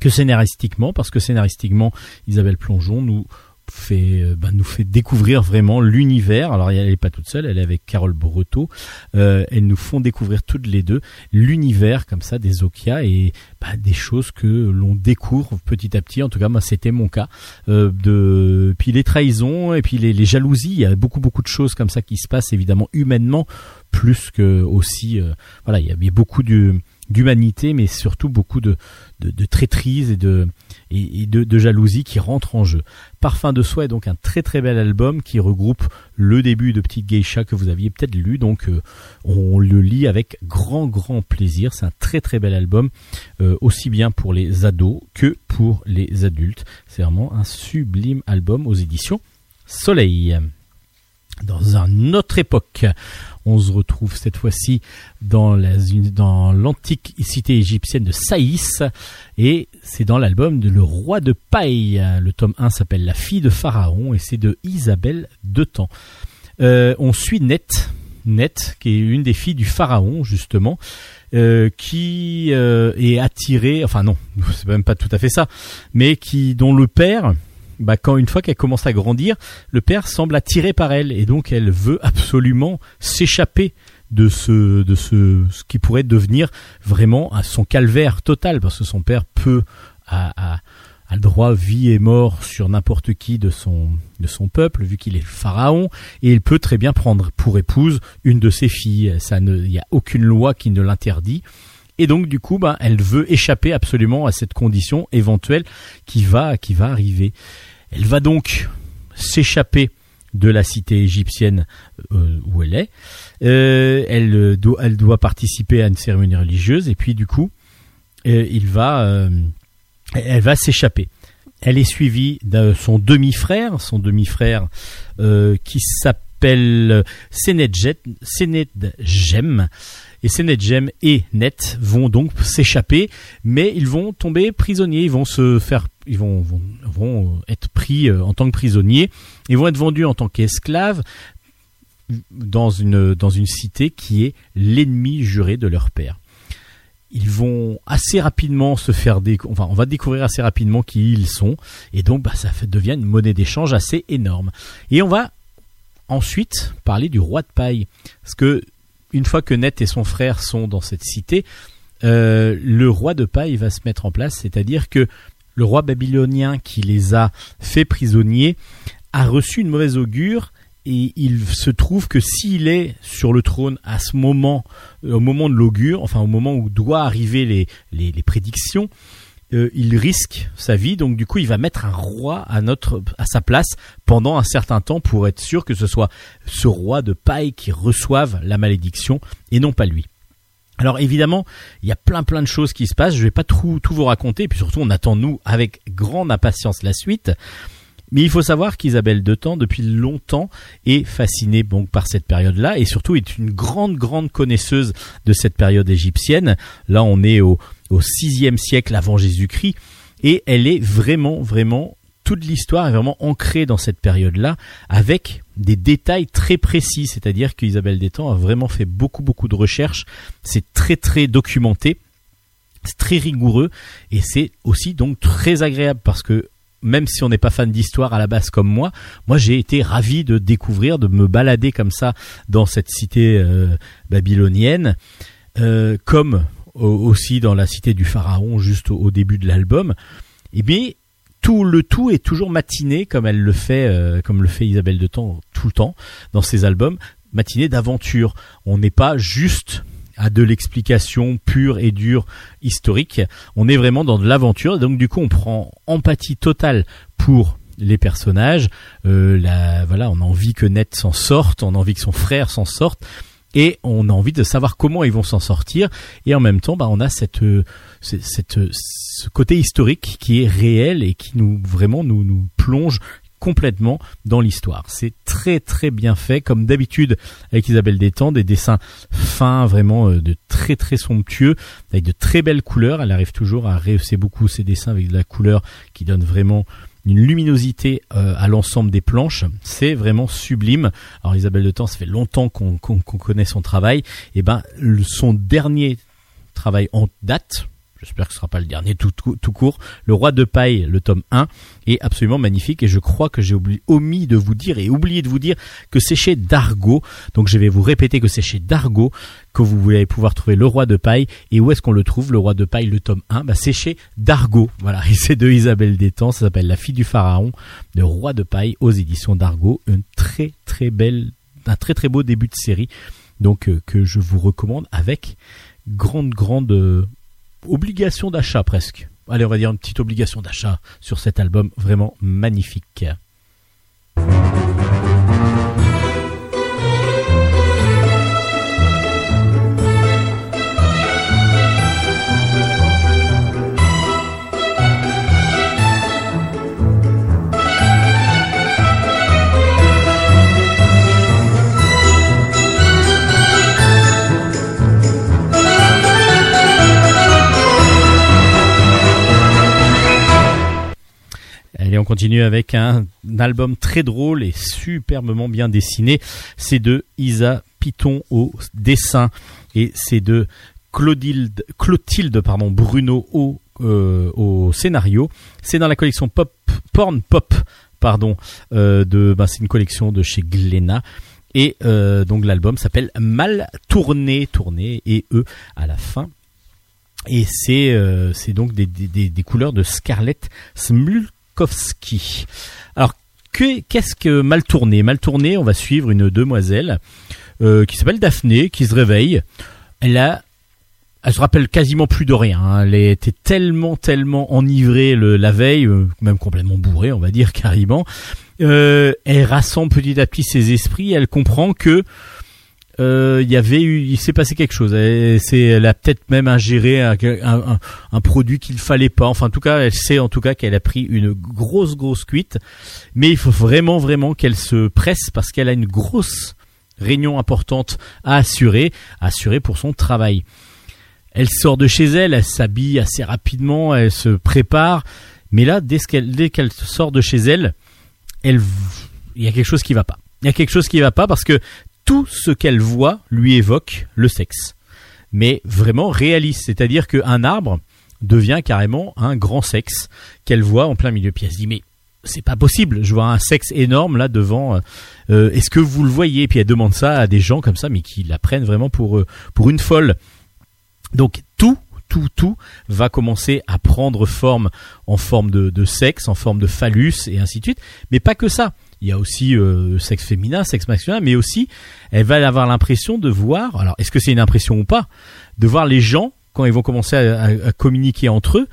que scénaristiquement, parce que scénaristiquement, Isabelle Plongeon nous fait, euh, bah, nous fait découvrir vraiment l'univers. Alors elle n'est pas toute seule, elle est avec Carole Breteau. Euh, elles nous font découvrir toutes les deux l'univers comme ça des Okia et bah, des choses que l'on découvre petit à petit. En tout cas, moi c'était mon cas. Euh, de puis les trahisons et puis les, jalousies. Il y a beaucoup beaucoup de choses comme ça qui se passent évidemment humainement plus que aussi. voilà, il y a, beaucoup de d'humanité, mais surtout beaucoup de, de, traîtrise et de, et, de jalousie qui rentrent en jeu. Parfum de soie est donc un très très bel album qui regroupe le début de Petite Geisha que vous aviez peut-être lu, donc euh, on le lit avec grand grand plaisir. C'est un très très bel album, euh, aussi bien pour les ados que pour les adultes. C'est vraiment un sublime album aux éditions Soleil. Dans une autre époque, on se retrouve cette fois-ci dans la- dans l'antique cité égyptienne de Saïs et c'est dans l'album de Le Roi de Paille. Le tome 1 s'appelle La fille de Pharaon et c'est de Isabelle Detemps. Euh, on suit Net, Net, qui est une des filles du Pharaon justement, euh, qui euh, est attirée, enfin non, c'est même pas tout à fait ça, mais qui dont le père bah, quand une fois qu'elle commence à grandir, le père semble attiré par elle et donc elle veut absolument s'échapper de ce de ce ce qui pourrait devenir vraiment à son calvaire total parce que son père peut a, a, a le droit vie et mort sur n'importe qui de son de son peuple vu qu'il est le pharaon et il peut très bien prendre pour épouse une de ses filles ça ne il y a aucune loi qui ne l'interdit et donc du coup, bah, elle veut échapper absolument à cette condition éventuelle qui va qui va arriver. Elle va donc s'échapper de la cité égyptienne euh, où elle est. Euh, elle, euh, doit, elle doit participer à une cérémonie religieuse et puis du coup, elle va s'échapper. Elle est suivie de son demi-frère, son demi-frère qui s'appelle Senedjem. Et Senedjem et Net vont donc s'échapper, mais ils vont tomber prisonniers. Ils vont se faire, ils vont, être pris euh, en tant que prisonniers. Ils vont être vendus en tant qu'esclaves dans une cité qui est l'ennemi juré de leur père. Ils vont assez rapidement se faire des, enfin, on va découvrir assez rapidement qui ils sont, et donc bah, ça devient une monnaie d'échange assez énorme. Et on va ensuite parler du roi de paille, parce que une fois que Net et son frère sont dans cette cité, euh, le roi de paille va se mettre en place, c'est-à-dire que le roi babylonien qui les a fait prisonniers a reçu une mauvaise augure et il se trouve que s'il est sur le trône à ce moment, euh, au moment de l'augure, enfin au moment où doit arriver les prédictions, euh, il risque sa vie, donc du coup il va mettre un roi à notre à sa place pendant un certain temps pour être sûr que ce soit ce roi de paille qui reçoive la malédiction et non pas lui. Alors évidemment, il y a plein plein de choses qui se passent, je vais pas tout, tout vous raconter, et puis surtout on attend nous avec grande impatience la suite. Mais il faut savoir qu'Isabelle Detemps, depuis longtemps, est fascinée donc par cette période-là et surtout est une grande, grande connaisseuse de cette période égyptienne. Là, on est au, au 6e siècle avant Jésus-Christ et elle est vraiment, vraiment, toute l'histoire est vraiment ancrée dans cette période-là avec des détails très précis. C'est-à-dire qu'Isabelle Detemps a vraiment fait beaucoup, beaucoup de recherches. C'est très, très documenté. C'est très rigoureux et c'est aussi donc très agréable parce que même si on n'est pas fan d'histoire à la base comme moi, moi j'ai été ravi de découvrir, de me balader comme ça dans cette cité euh, babylonienne, euh, comme au- aussi dans la cité du pharaon juste au, début de l'album. Et bien tout le tout est toujours matiné comme elle le fait, euh, comme le fait Isabelle de Temps tout le temps dans ses albums, matiné d'aventure. On n'est pas juste à de l'explication pure et dure historique. On est vraiment dans de l'aventure. Donc du coup, on prend empathie totale pour les personnages. Euh, voilà, on a envie que Ned s'en sorte, on a envie que son frère s'en sorte. Et on a envie de savoir comment ils vont s'en sortir. Et en même temps, bah, on a cette, euh, cette, cette- ce côté historique qui est réel et qui nous vraiment nous plonge complètement dans l'histoire. C'est très très bien fait, comme d'habitude avec Isabelle Détend, des dessins fins, vraiment euh, de très très somptueux, avec de très belles couleurs. Elle arrive toujours à rehausser beaucoup ses dessins avec de la couleur qui donne vraiment une luminosité euh, à l'ensemble des planches. C'est vraiment sublime. Alors Isabelle Détend, ça fait longtemps qu'on connaît son travail. Et ben le- son dernier travail en date, j'espère que ce sera pas le dernier tout, court, Le Roi de Paille, le tome 1, est absolument magnifique et je crois que j'ai omis de vous dire et oublié de vous dire que c'est chez Dargo. Donc je vais vous répéter que c'est chez Dargo que vous allez pouvoir trouver Le Roi de Paille et où est-ce qu'on le trouve Le Roi de Paille, le tome 1, bah, c'est chez Dargo. Voilà, et c'est de Isabelle Détang, ça s'appelle La fille du pharaon, Le Roi de Paille aux éditions Dargo, une très très belle, un très très beau début de série. Donc euh, que je vous recommande avec grande grande euh, obligation d'achat presque. Allez, on va dire une petite obligation d'achat sur cet album vraiment magnifique. Allez, on continue avec un, album très drôle et superbement bien dessiné. C'est de Isa Piton au dessin et c'est de Clotilde, Clotilde pardon, Bruno au, euh, au scénario. C'est dans la collection Pop Porn Pop pardon euh, de bah, c'est une collection de chez Glénat et euh, donc l'album s'appelle Mal tourné tourné et e à la fin et c'est euh, c'est donc des, des, des, couleurs de Scarlett Smulkowski. Alors que- qu'est-ce que mal tourné Mal tourné, on va suivre une demoiselle euh, qui s'appelle Daphné, qui se réveille. Elle a elle se rappelle quasiment plus de rien. hein. Elle était tellement, tellement enivrée le, la veille, euh, même complètement bourrée, on va dire carrément. Euh, elle rassemble petit à petit ses esprits. Elle comprend que euh, il y avait eu, il s'est passé quelque chose. Elle, elle a peut-être même ingéré un, produit qu'il fallait pas. Enfin, en tout cas, elle sait en tout cas qu'elle a pris une grosse, grosse cuite. Mais il faut vraiment, vraiment qu'elle se presse parce qu'elle a une grosse réunion importante à assurer, assurer pour son travail. Elle sort de chez elle, elle s'habille assez rapidement, elle se prépare. Mais là, dès qu'elle, dès qu'elle sort de chez elle, elle, il y a quelque chose qui va pas. Il y a quelque chose qui va pas parce que tout ce qu'elle voit lui évoque le sexe. Mais vraiment réaliste. C'est-à-dire qu'un arbre devient carrément un grand sexe qu'elle voit en plein milieu. Puis elle se dit, mais c'est pas possible. Je vois un sexe énorme là devant. Euh, Est-ce que vous le voyez? Puis elle demande ça à des gens comme ça, mais qui la prennent vraiment pour, euh, une folle. Donc tout, tout, tout va commencer à prendre forme en forme de sexe, en forme de phallus et ainsi de suite. Mais pas que ça. Il y a aussi euh, sexe féminin, sexe masculin, mais aussi elle va avoir l'impression de voir. Alors est-ce que c'est une impression ou pas De voir les gens quand ils vont commencer à, à- communiquer entre eux,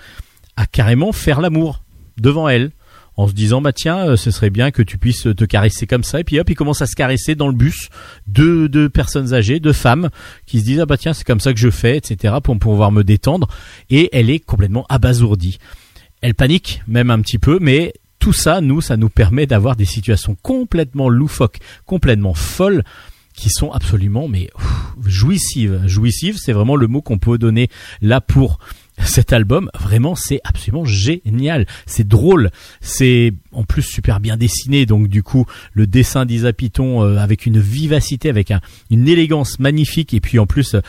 à carrément faire l'amour devant elle. En se disant bah tiens euh, ce serait bien que tu puisses te caresser comme ça et puis hop ils commencent à se caresser dans le bus deux, deux personnes âgées deux femmes qui se disent ah bah tiens c'est comme ça que je fais etc pour pouvoir me détendre et elle est complètement abasourdie elle panique même un petit peu mais tout ça nous ça nous permet d'avoir des situations complètement loufoques complètement folles qui sont absolument mais ouf, jouissives jouissives c'est vraiment le mot qu'on peut donner là pour cet album, vraiment, c'est absolument génial. C'est drôle. C'est en plus super bien dessiné. Donc, du coup, le dessin d'Isa Piton euh, avec une vivacité, avec un- une élégance magnifique. Et puis, en plus, euh,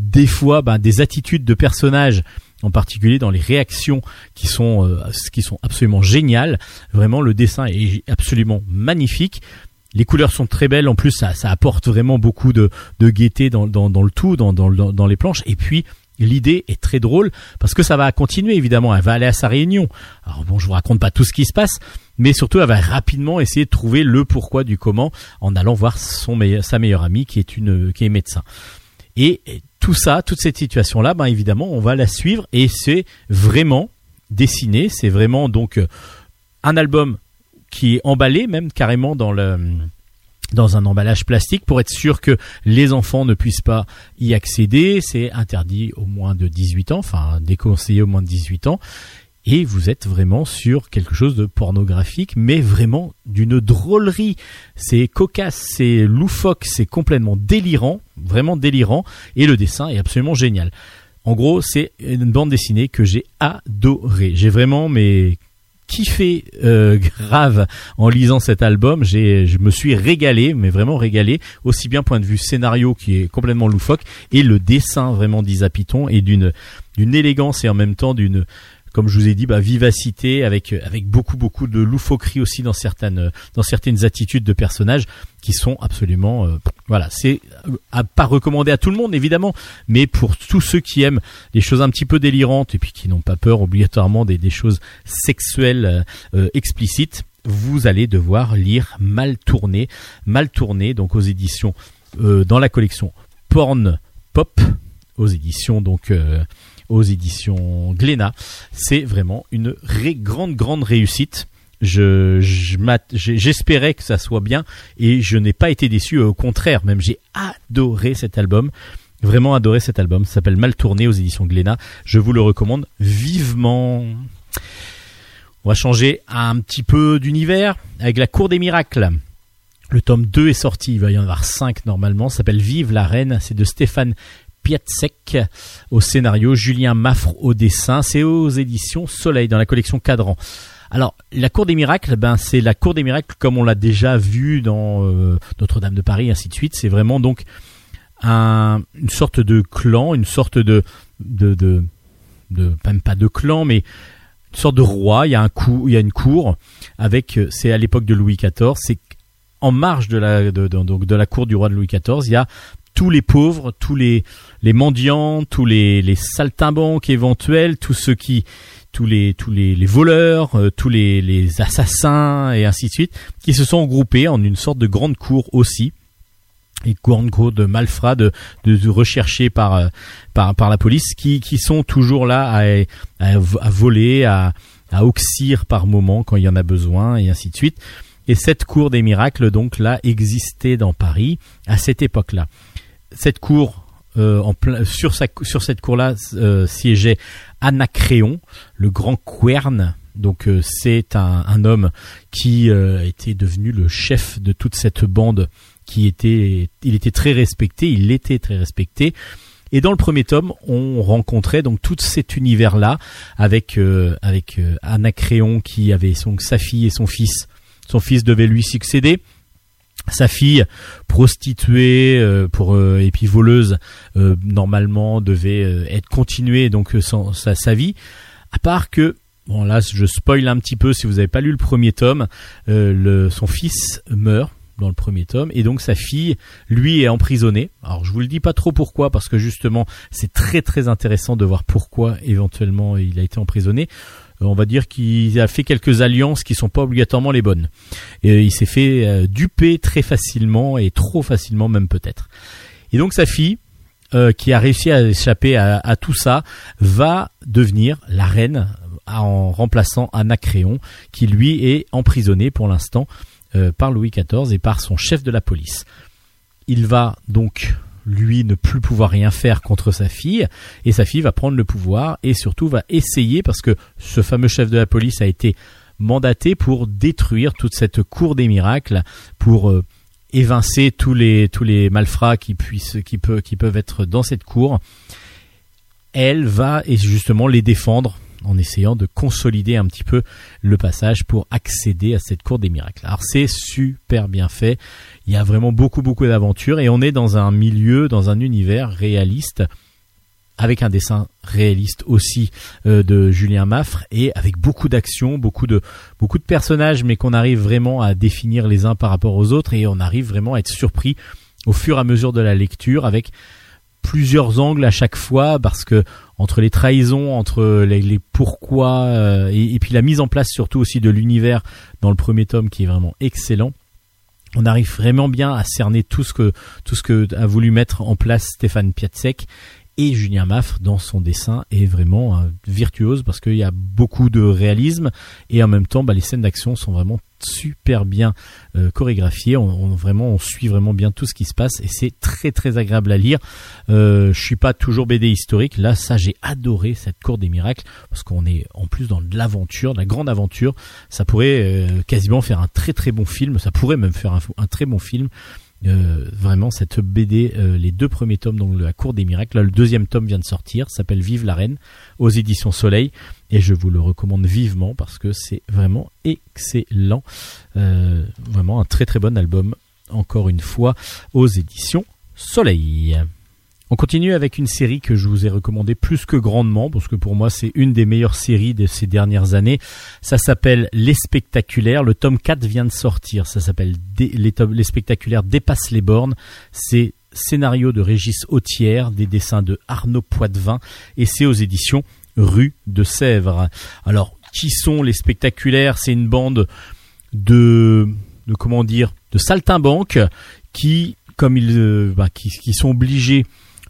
des fois, ben, des attitudes de personnages en particulier dans les réactions qui sont euh, qui sont absolument géniales. Vraiment, le dessin est absolument magnifique. Les couleurs sont très belles. En plus, ça, ça apporte vraiment beaucoup de, de gaieté dans, dans, dans le tout, dans, dans, dans les planches. Et puis, l'idée est très drôle parce que ça va continuer évidemment. Elle va aller à sa réunion. Alors bon, je vous raconte pas tout ce qui se passe, mais surtout elle va rapidement essayer de trouver le pourquoi du comment en allant voir son meilleur, sa meilleure amie qui est une qui est médecin. Et tout ça, toute cette situation là, ben évidemment, on va la suivre et c'est vraiment dessiné. C'est vraiment donc euh, un album qui est emballé même carrément dans le dans un emballage plastique pour être sûr que les enfants ne puissent pas y accéder. C'est interdit au moins de 18 ans, enfin déconseillé au moins de 18 ans. Et vous êtes vraiment sur quelque chose de pornographique, mais vraiment d'une drôlerie. C'est cocasse, c'est loufoque, c'est complètement délirant, vraiment délirant, et le dessin est absolument génial. En gros, c'est une bande dessinée que j'ai adorée. J'ai vraiment mais kiffé euh, grave en lisant cet album. J'ai, je me suis régalé, mais vraiment régalé, aussi bien point de vue scénario qui est complètement loufoque et le dessin vraiment d'Isa Piton et d'une d'une élégance et en même temps d'une comme je vous ai dit, bah, vivacité avec avec beaucoup beaucoup de loufoquerie aussi dans certaines dans certaines attitudes de personnages qui sont absolument euh, voilà c'est euh, à pas recommander à tout le monde évidemment mais pour tous ceux qui aiment les choses un petit peu délirantes et puis qui n'ont pas peur obligatoirement des, des choses sexuelles euh, explicites vous allez devoir lire Mal tourné. Mal tourné donc aux éditions dans la collection Porn Pop aux éditions donc aux éditions Glénat. C'est vraiment une grande, grande réussite. Je, j'espérais que ça soit bien et je n'ai pas été déçu. Au contraire, même j'ai adoré cet album. Vraiment adoré cet album. S'appelle Mal tourné aux éditions Glénat. Je vous le recommande vivement. On va changer un petit peu d'univers avec la Cour des miracles. Le tome 2 est sorti, il va y en avoir 5 normalement, s'appelle Vive la Reine, c'est de Stéphane Piatsek au scénario, Julien Maffre au dessin. C'est aux éditions Soleil dans la collection Cadran. Alors, la Cour des Miracles, ben c'est la Cour des Miracles comme on l'a déjà vu dans euh, Notre-Dame de Paris, ainsi de suite. C'est vraiment donc un, une sorte de clan, une sorte de, de, de, même pas de clan, mais une sorte de roi. Il y a une cour avec, c'est à l'époque de Louis XIV. C'est en marge de la, de la cour du roi de Louis XIV. Il y a tous les pauvres, tous les, les mendiants, tous les, les saltimbanques éventuels, tous ceux qui, tous les, tous les, les voleurs, euh, tous les, les assassins et ainsi de suite, qui se sont regroupés en une sorte de grande cour aussi. Et grande cour de malfrats, de, de, recherchés par, euh, par, par la police, qui, qui sont toujours là à, à, à voler, à, à oxyre par moment quand il y en a besoin et ainsi de suite. Et cette cour des miracles, donc là, existait dans Paris à cette époque-là cette cour euh, en plein, sur, sa, sur cette cour-là euh, siégeait Anacréon, le grand Quern. Donc euh, c'est un, un, homme qui était devenu le chef de toute cette bande qui était il était très respecté, il était très respecté. Et dans le premier tome, on rencontrait donc tout cet univers-là avec avec Anacréon qui avait son sa fille et son fils. Son fils devait lui succéder sa fille prostituée euh, pour euh, et puis voleuse euh, normalement devait être continuée donc sa, vie. À part que bon là je spoil un petit peu si vous n'avez pas lu le premier tome le, son fils meurt dans le premier tome et donc sa fille lui est emprisonnée. Alors je vous le dis pas trop pourquoi parce que justement c'est très très intéressant de voir pourquoi éventuellement il a été emprisonné on va dire qu'il a fait quelques alliances qui sont pas obligatoirement les bonnes. Et il s'est fait euh, duper très facilement et trop facilement même peut-être. Et donc sa fille, euh, qui a réussi à échapper à, tout ça, va devenir la reine en remplaçant Anacréon, qui lui est emprisonné pour l'instant euh, par Louis XIV et par son chef de la police. Il va donc lui ne plus pouvoir rien faire contre sa fille et sa fille va prendre le pouvoir et surtout va essayer parce que ce fameux chef de la police a été mandaté pour détruire toute cette cour des miracles pour euh, évincer tous les malfrats qui qui peuvent être dans cette cour. Elle va justement les défendre en essayant de consolider un petit peu le passage pour accéder à cette cour des miracles. Alors c'est super bien fait, il y a vraiment beaucoup beaucoup d'aventures et on est dans un milieu, dans un univers réaliste avec un dessin réaliste aussi euh, de Julien Maffre et avec beaucoup d'action, beaucoup de beaucoup de personnages, mais qu'on arrive vraiment à définir les uns par rapport aux autres et on arrive vraiment à être surpris au fur et à mesure de la lecture avec plusieurs angles à chaque fois parce que entre les trahisons, entre les, pourquoi euh, et, puis la mise en place surtout aussi de l'univers dans le premier tome qui est vraiment excellent. On arrive vraiment bien à cerner tout ce que a voulu mettre en place Stéphane Piatsek et Julien Maffre dans son dessin est vraiment euh, virtuose parce qu'il y a beaucoup de réalisme et en même temps bah, les scènes d'action sont vraiment super bien euh, chorégraphiées. On, suit vraiment bien tout ce qui se passe et c'est très très agréable à lire. Euh, je suis pas toujours BD historique. Là ça j'ai adoré cette cour des miracles parce qu'on est en plus dans de l'aventure de la grande aventure. Ça pourrait euh, quasiment faire un très très bon film. Ça pourrait même faire un très bon film euh, vraiment cette BD, euh, les deux premiers tomes, donc la Cour des Miracles. Là, le deuxième tome vient de sortir, s'appelle Vive la Reine, aux éditions Soleil, et je vous le recommande vivement parce que c'est vraiment excellent, Euh, vraiment un très très bon album. Encore une fois, aux éditions Soleil. On continue avec une série que je vous ai recommandée plus que grandement, parce que pour moi c'est une des meilleures séries de ces dernières années. Ça s'appelle Les Spectaculaires. Le tome 4 vient de sortir. Ça s'appelle les, Spectaculaires dépassent les bornes. C'est scénario de Régis Autière, des dessins de Arnaud Poitvin, et c'est aux éditions Rue de Sèvres. Alors, qui sont les Spectaculaires? C'est une bande de, comment dire, de saltimbanques qui, comme ils, euh, bah, qui sont obligés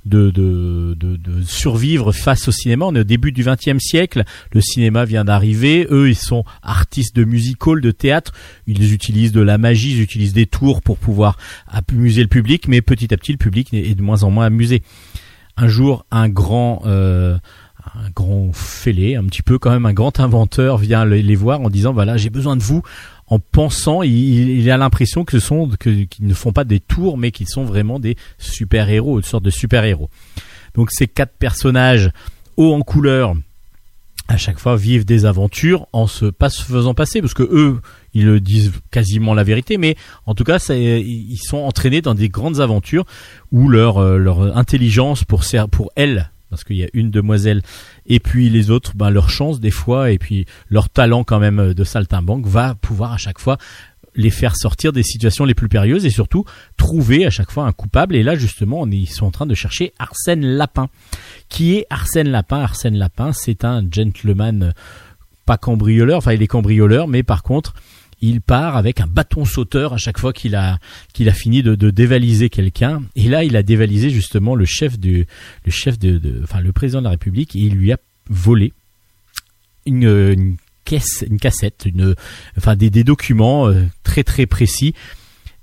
de, de, de, survivre face au cinéma. On est au début du XXe siècle. Le cinéma vient d'arriver. Eux, ils sont artistes de music hall, de théâtre. Ils utilisent de la magie, ils utilisent des tours pour pouvoir amuser le public. Mais petit à petit, le public est de moins en moins amusé. Un jour, un grand, euh, un grand fêlé, un petit peu quand même un grand inventeur vient le- les voir en disant voilà, j'ai besoin de vous. En pensant, il, a l'impression que ce sont qu'ils ne font pas des tours, mais qu'ils sont vraiment des super héros, une sorte de super héros. Donc ces quatre personnages hauts en couleur, à chaque fois vivent des aventures en se pas se faisant passer, parce que eux, ils le disent quasiment la vérité, mais en tout cas, ils sont entraînés dans des grandes aventures où leur euh, leur intelligence pour pour elles parce qu'il y a une demoiselle et puis les autres ben leur chance des fois et puis leur talent quand même de saltimbanque va pouvoir à chaque fois les faire sortir des situations les plus périlleuses et surtout trouver à chaque fois un coupable. Et là justement ils sont en train de chercher Arsène Lapin. Qui est Arsène Lapin? Arsène Lapin c'est un gentleman euh, pas cambrioleur enfin il est cambrioleur mais par contre il part avec un bâton sauteur à chaque fois qu'il a qu'il a fini de, dévaliser quelqu'un. Et là il a dévalisé justement le chef du président de la République et il lui a volé une, cassette une enfin des, documents euh, très très précis.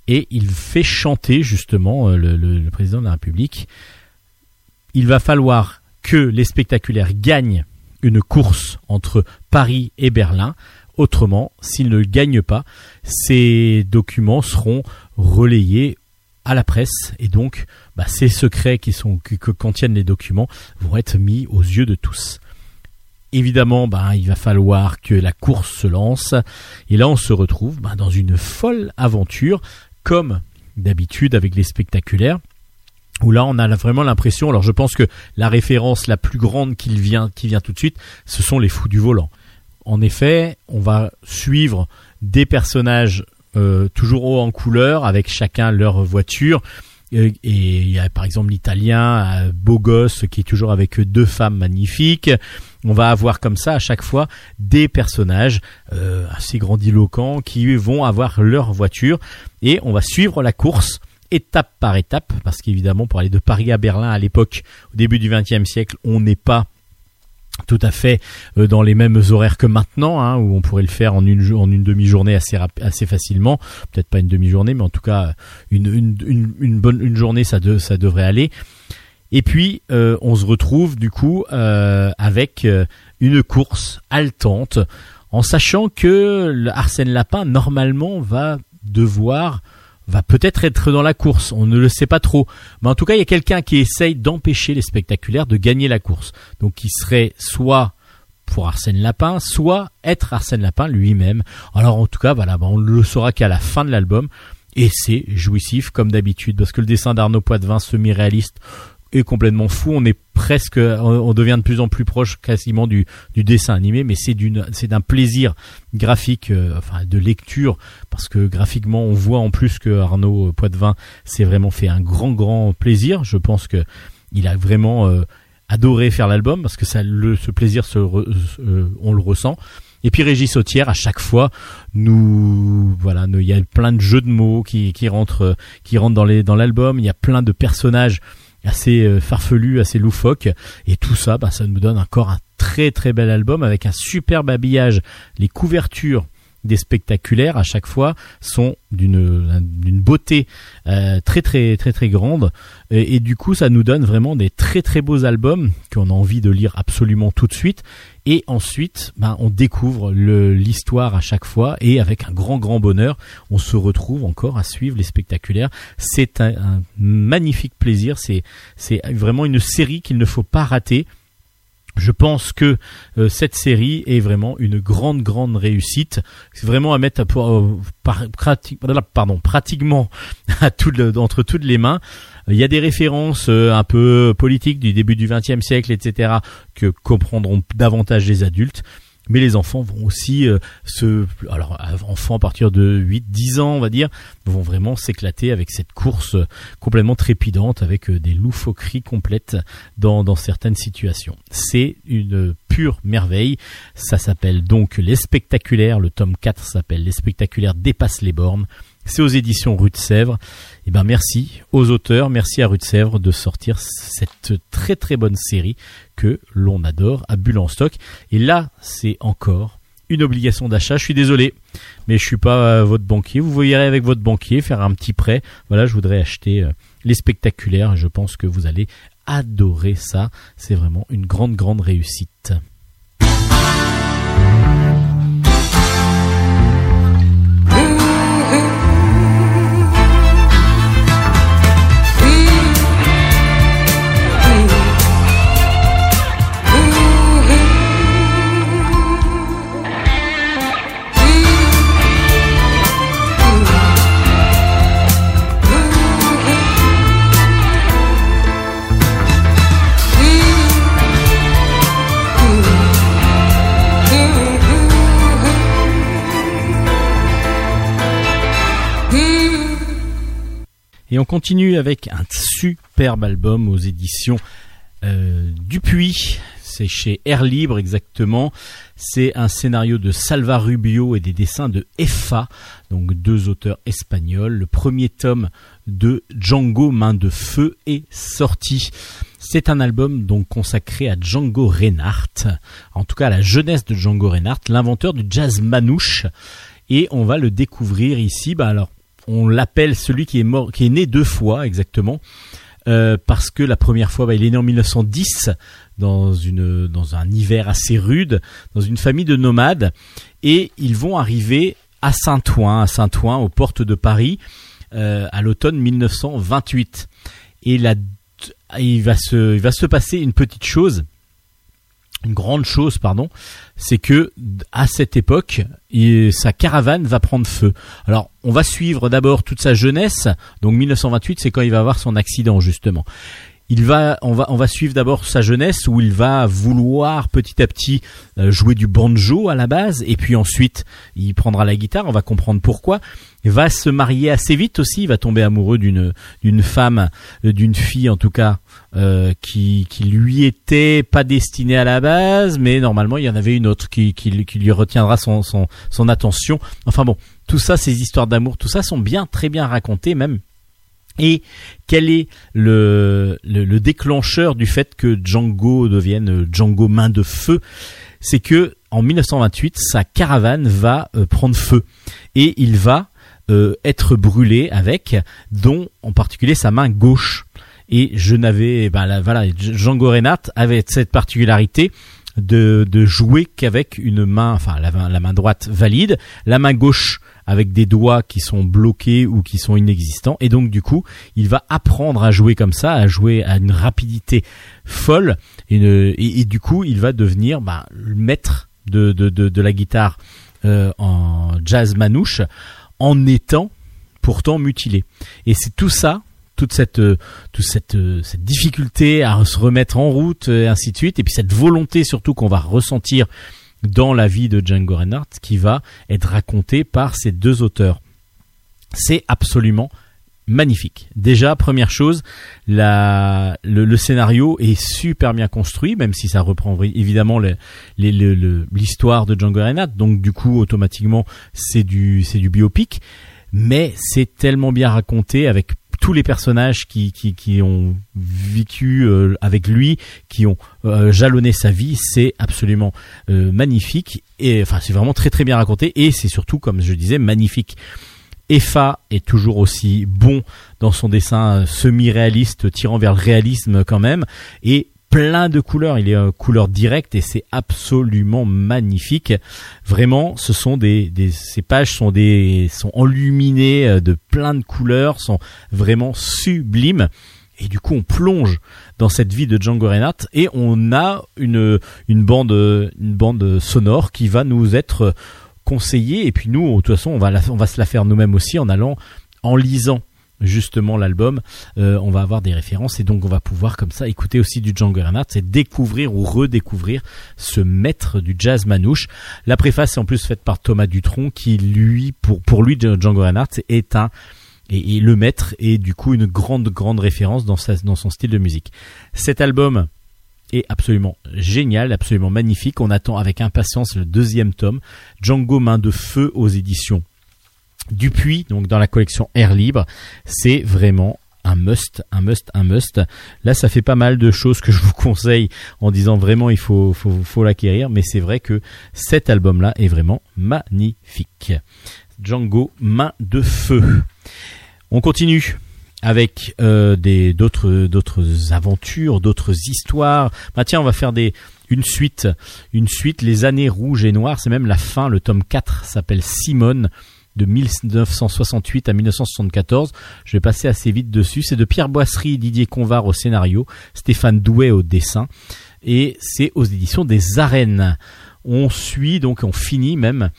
Et il fait chanter justement euh, le président de la République. Il va falloir que les spectaculaires gagnent une course entre Paris et Berlin Autrement, s'ils ne le gagnent pas, ces documents seront relayés à la presse. Et donc bah, ces secrets que, contiennent les documents vont être mis aux yeux de tous. Évidemment, bah, il va falloir que la course se lance. Et là on se retrouve bah, dans une folle aventure comme d'habitude avec les spectaculaires où là on a vraiment l'impression alors je pense que la référence la plus grande qui vient tout de suite ce sont les fous du volant en effet, on va suivre des personnages euh, toujours haut en couleur, avec chacun leur voiture. Et il y a par exemple l'italien, euh, beau gosse, qui est toujours avec deux femmes magnifiques. On va avoir comme ça à chaque fois des personnages euh, assez grandiloquents qui vont avoir leur voiture. Et on va suivre la course étape par étape, parce qu'évidemment pour aller de Paris à Berlin à l'époque, au début du XXe siècle, on n'est pas tout à fait euh, dans les mêmes horaires que maintenant, hein, où on pourrait le faire en une, demi-journée assez, facilement. Peut-être pas une demi-journée, mais en tout cas une, bonne une journée, ça, de, ça devrait aller. Et puis euh, on se retrouve du coup euh, avec une course haletante, en sachant que le Arsène Lapin normalement va devoir va peut-être être dans la course, on ne le sait pas trop. Mais en tout cas, il y a quelqu'un qui essaye d'empêcher les spectaculaires de gagner la course. Donc qui serait soit pour Arsène Lapin, soit être Arsène Lapin lui-même. Alors en tout cas, voilà, on ne le saura qu'à la fin de l'album. Et c'est jouissif comme d'habitude, parce que le dessin d'Arnaud Poitvin, semi-réaliste, est complètement fou. On est presque, on devient de plus en plus proche quasiment du, du dessin animé, mais c'est d'une, c'est d'un plaisir graphique, euh, enfin de lecture, parce que graphiquement on voit en plus que Arnaud Poitvin s'est vraiment fait un grand grand plaisir. Je pense que il a vraiment euh, adoré faire l'album parce que ça, le, ce plaisir, se euh, on le ressent. Et puis Régis Sautière, à chaque fois, nous, voilà, il y a plein de jeux de mots qui, qui rentrent, euh, qui rentrent dans les, dans l'album. Il y a plein de personnages assez euh, farfelus, assez loufoques, et tout ça, bah, ça nous donne encore un très très bel album avec un superbe habillage. Les couvertures des spectaculaires à chaque fois sont d'une d'une beauté euh, très très très très grande. Et, du coup ça nous donne vraiment des très très beaux albums qu'on a envie de lire absolument tout de suite. Et ensuite ben, on découvre l'histoire à chaque fois. Et avec un grand grand bonheur on se retrouve encore à suivre les spectaculaires. C'est un, un magnifique plaisir. C'est c'est vraiment une série qu'il ne faut pas rater je pense que euh, cette série est vraiment une grande grande réussite. C'est vraiment à mettre à, euh, par- pardon, pratiquement à tout entre toutes les mains. Il y a des références euh, un peu politiques du début du XXe siècle, etc., que comprendront davantage les adultes. Mais les enfants vont aussi euh, se, alors enfants à partir de 8-10 ans, on va dire, vont vraiment s'éclater avec cette course euh, complètement trépidante, avec euh, des loufoqueries complètes dans, dans certaines situations. C'est une pure merveille. Ça s'appelle donc Les Spectaculaires. Le tome 4 s'appelle Les Spectaculaires dépassent les bornes. C'est aux éditions Rue de Sèvres. Et ben merci aux auteurs, merci à Rue de Sèvres de sortir cette très très bonne série que l'on adore à Bulle en stock. Et là, c'est encore une obligation d'achat. Je suis désolé, mais je suis pas euh, votre banquier. Vous verrez avec votre banquier faire un petit prêt. Voilà, je voudrais acheter euh, les spectaculaires. Je pense que vous allez adorer ça. C'est vraiment une grande grande réussite. Continue avec un superbe album aux éditions euh, Dupuis. C'est chez Air Libre exactement. C'est un scénario de Salva Rubio et des dessins de Effa, donc deux auteurs espagnols. Le premier tome de Django Main de Feu est sorti. C'est un album donc consacré à Django Reinhardt, en tout cas à la jeunesse de Django Reinhardt, l'inventeur du jazz manouche. Et on va le découvrir ici. Bah on l'appelle celui qui est né deux fois exactement, euh, parce que la première fois, bah, il est né en 1910 dans un hiver assez rude, dans une famille de nomades, et ils vont arriver à Saint-Ouen, à Saint-Ouen, aux portes de Paris, euh, à l'automne 1928. Et se il va se passer une petite chose une grande chose, pardon, c'est que à cette époque, sa caravane va prendre feu. Alors, on va suivre d'abord toute sa jeunesse. Donc 1928, c'est quand il va avoir son accident justement. Il va, on va, on va suivre d'abord sa jeunesse où il va vouloir petit à petit euh, jouer du banjo à la base, et puis ensuite il prendra la guitare. On va comprendre pourquoi. Il va se marier assez vite aussi. Il va tomber amoureux d'une d'une femme, euh, d'une fille en tout cas, euh, qui qui lui était pas destinée à la base, mais normalement il y en avait une autre qui qui, qui lui retiendra son son son attention. Enfin bon, tout ça, ces histoires d'amour, tout ça sont bien très bien racontées même. Et quel est le, le, le déclencheur du fait que Django devienne Django main de feu? C'est que en 1928, sa caravane va euh, prendre feu. Et il va euh, être brûlé avec, dont en particulier sa main gauche. Et je n'avais, là, voilà, Django Reinhardt avait cette particularité de, de jouer qu'avec une main, enfin la, main- la main droite valide, la main gauche avec des doigts qui sont bloqués ou qui sont inexistants. Et donc du coup, il va apprendre à jouer comme ça, à jouer à une rapidité folle. Et, et- et du coup, il va devenir bah, le maître de, de, de, de la guitare euh, en jazz manouche en étant pourtant mutilé. Et c'est tout ça toute cette euh, toute cette euh, cette difficulté à se remettre en route et ainsi de suite et puis cette volonté surtout qu'on va ressentir dans la vie de Django Reinhardt qui va être racontée par ces deux auteurs. C'est absolument magnifique. Déjà, première chose, la, le, le scénario est super bien construit, même si ça reprend évidemment l'histoire de Django Reinhardt. Donc, du coup, automatiquement, c'est du, c'est du biopic. Mais c'est tellement bien raconté avec tous les personnages qui, qui, qui ont vécu euh, avec lui, qui ont euh, jalonné sa vie, c'est absolument euh, magnifique. Et enfin, c'est vraiment très très bien raconté. Et c'est surtout, comme je disais, magnifique. Effa est toujours aussi bon dans son dessin semi-réaliste, tirant vers le réalisme quand même, et plein de couleurs. Il est euh, couleur directe et c'est absolument magnifique. Vraiment, ce sont des, ces pages sont des sont enluminées euh, de plein de couleurs, sont vraiment sublimes. Et du coup, on plonge dans cette vie de Django Reinhardt et on a une une bande une bande sonore qui va nous être conseillée. Et puis nous, de toute façon, on va on va se la faire nous-mêmes aussi en allant en lisant justement l'album, euh, on va avoir des références et donc on va pouvoir comme ça écouter aussi du Django Reinhardt, c'est découvrir ou redécouvrir ce maître du jazz manouche. La préface est en plus faite par Thomas Dutronc qui lui, pour, pour lui, Django Reinhardt est un et, et le maître est du coup une grande grande référence dans, sa, dans son style de musique. Cet album est absolument génial, absolument magnifique. On attend avec impatience le deuxième tome, Django Main de Feu aux éditions Dupuis, donc dans la collection Air Libre. C'est vraiment un must, un must, un must. Là, ça fait pas mal de choses que je vous conseille en disant vraiment il faut, faut, faut l'acquérir, mais c'est vrai que cet album-là est vraiment magnifique. Django Main de Feu. On continue avec euh, des d'autres d'autres aventures, d'autres histoires. Bah tiens, on va faire des une suite, une suite les années rouges et noires, c'est même la fin, le tome 4 s'appelle Simone de 1968 à 1974. Je vais passer assez vite dessus. C'est de Pierre Boisserie Didier Convar au scénario, Stéphane Douet au dessin et c'est aux éditions des Arènes. On suit donc, on finit même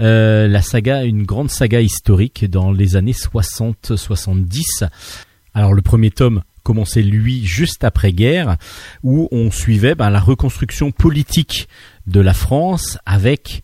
euh, la saga, une grande saga historique dans les années 60-70. Alors le premier tome commençait lui juste après guerre, où on suivait ben, la reconstruction politique de la France avec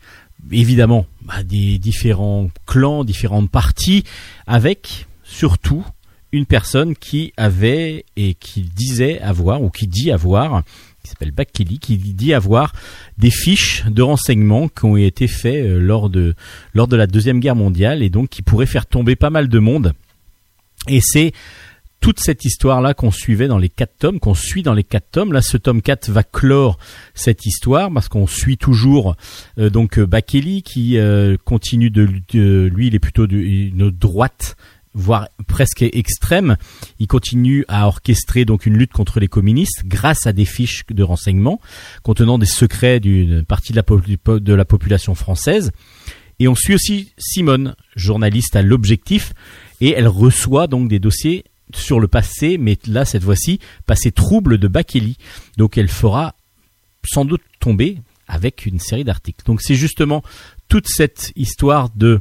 évidemment bah, des différents clans, différentes parties, avec surtout une personne qui avait et qui disait avoir ou qui dit avoir qui s'appelle Bakili, qui dit avoir des fiches de renseignements qui ont été faits euh, lors de lors de la deuxième guerre mondiale et donc qui pourraient faire tomber pas mal de monde. Et c'est toute cette histoire-là qu'on suivait dans les quatre tomes, qu'on suit dans les quatre tomes. Là, ce tome 4 va clore cette histoire parce qu'on suit toujours euh, donc euh, Bakeli qui euh, continue de, de- lui, il est plutôt d'une droite voire presque extrême. Il continue à orchestrer donc une lutte contre les communistes grâce à des fiches de renseignements contenant des secrets d'une partie de la, de la population française. Et on suit aussi Simone, journaliste à l'objectif, et elle reçoit donc des dossiers sur le passé, mais là cette fois-ci, passé trouble de Bakeli. Donc elle fera sans doute tomber avec une série d'articles. Donc c'est justement toute cette histoire de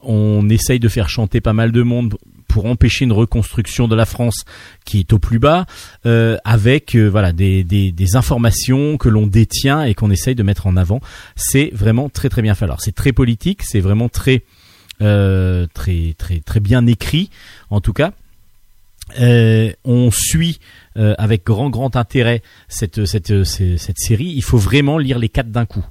on essaye de faire chanter pas mal de monde pour empêcher une reconstruction de la France qui est au plus bas, euh, avec euh, voilà des, des, informations que l'on détient et qu'on essaye de mettre en avant. C'est vraiment très très bien fait. Alors c'est très politique, c'est vraiment très euh, très très très bien écrit en tout cas. Euh, on suit euh, avec grand grand intérêt cette, cette, cette, série. Il faut vraiment lire les quatre d'un coup.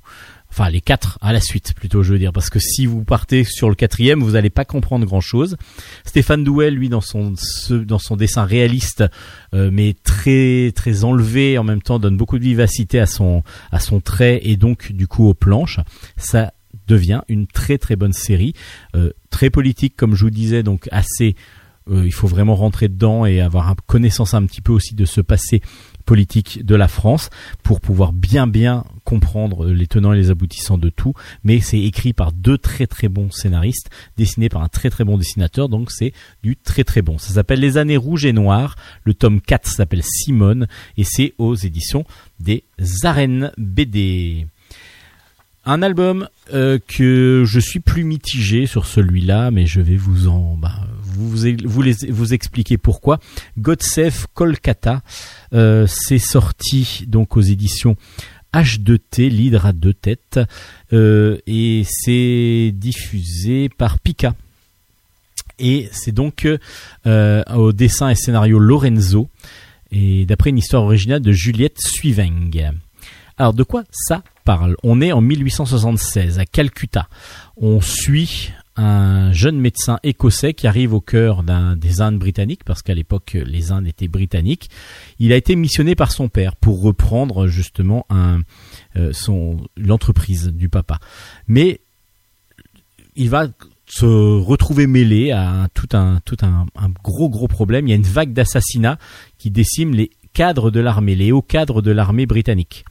Enfin, les quatre à la suite, plutôt, je veux dire, parce que si vous partez sur le quatrième, vous n'allez pas comprendre grand-chose. Stéphane Douel, lui, dans son dans son dessin réaliste, euh, mais très très enlevé en même temps, donne beaucoup de vivacité à son à son trait et donc du coup aux planches. Ça devient une très très bonne série, très politique, comme je vous disais, donc assez euh, il faut vraiment rentrer dedans et avoir connaissance un petit peu aussi de ce passé politique de la France pour pouvoir bien bien comprendre les tenants et les aboutissants de tout. Mais c'est écrit par deux très très bons scénaristes, dessiné par un très très bon dessinateur, donc c'est du très très bon. Ça s'appelle Les années rouges et noires. Le tome 4 s'appelle Simone et c'est aux éditions des Arènes BD. Un album euh, que je suis plus mitigé sur celui-là, mais je vais vous en bah, vous vous, vous expliquer pourquoi. God Save Kolkata, euh, c'est sorti donc aux éditions H2T, l'hydre à deux têtes, euh, et c'est diffusé par Pika. Et c'est donc euh, au dessin et scénario Lorenzo, et d'après une histoire originale de Juliette Suiveng. Alors de quoi ça parle? On est en 1876 à Calcutta. On suit un jeune médecin écossais qui arrive au cœur d'un des Indes britanniques, parce qu'à l'époque les Indes étaient britanniques. Il a été missionné par son père pour reprendre justement euh, son l'entreprise du papa. Mais il va se retrouver mêlé à tout un tout un, un gros gros problème. Il y a une vague d'assassinats qui décime les cadres de l'armée, les hauts cadres de l'armée britannique.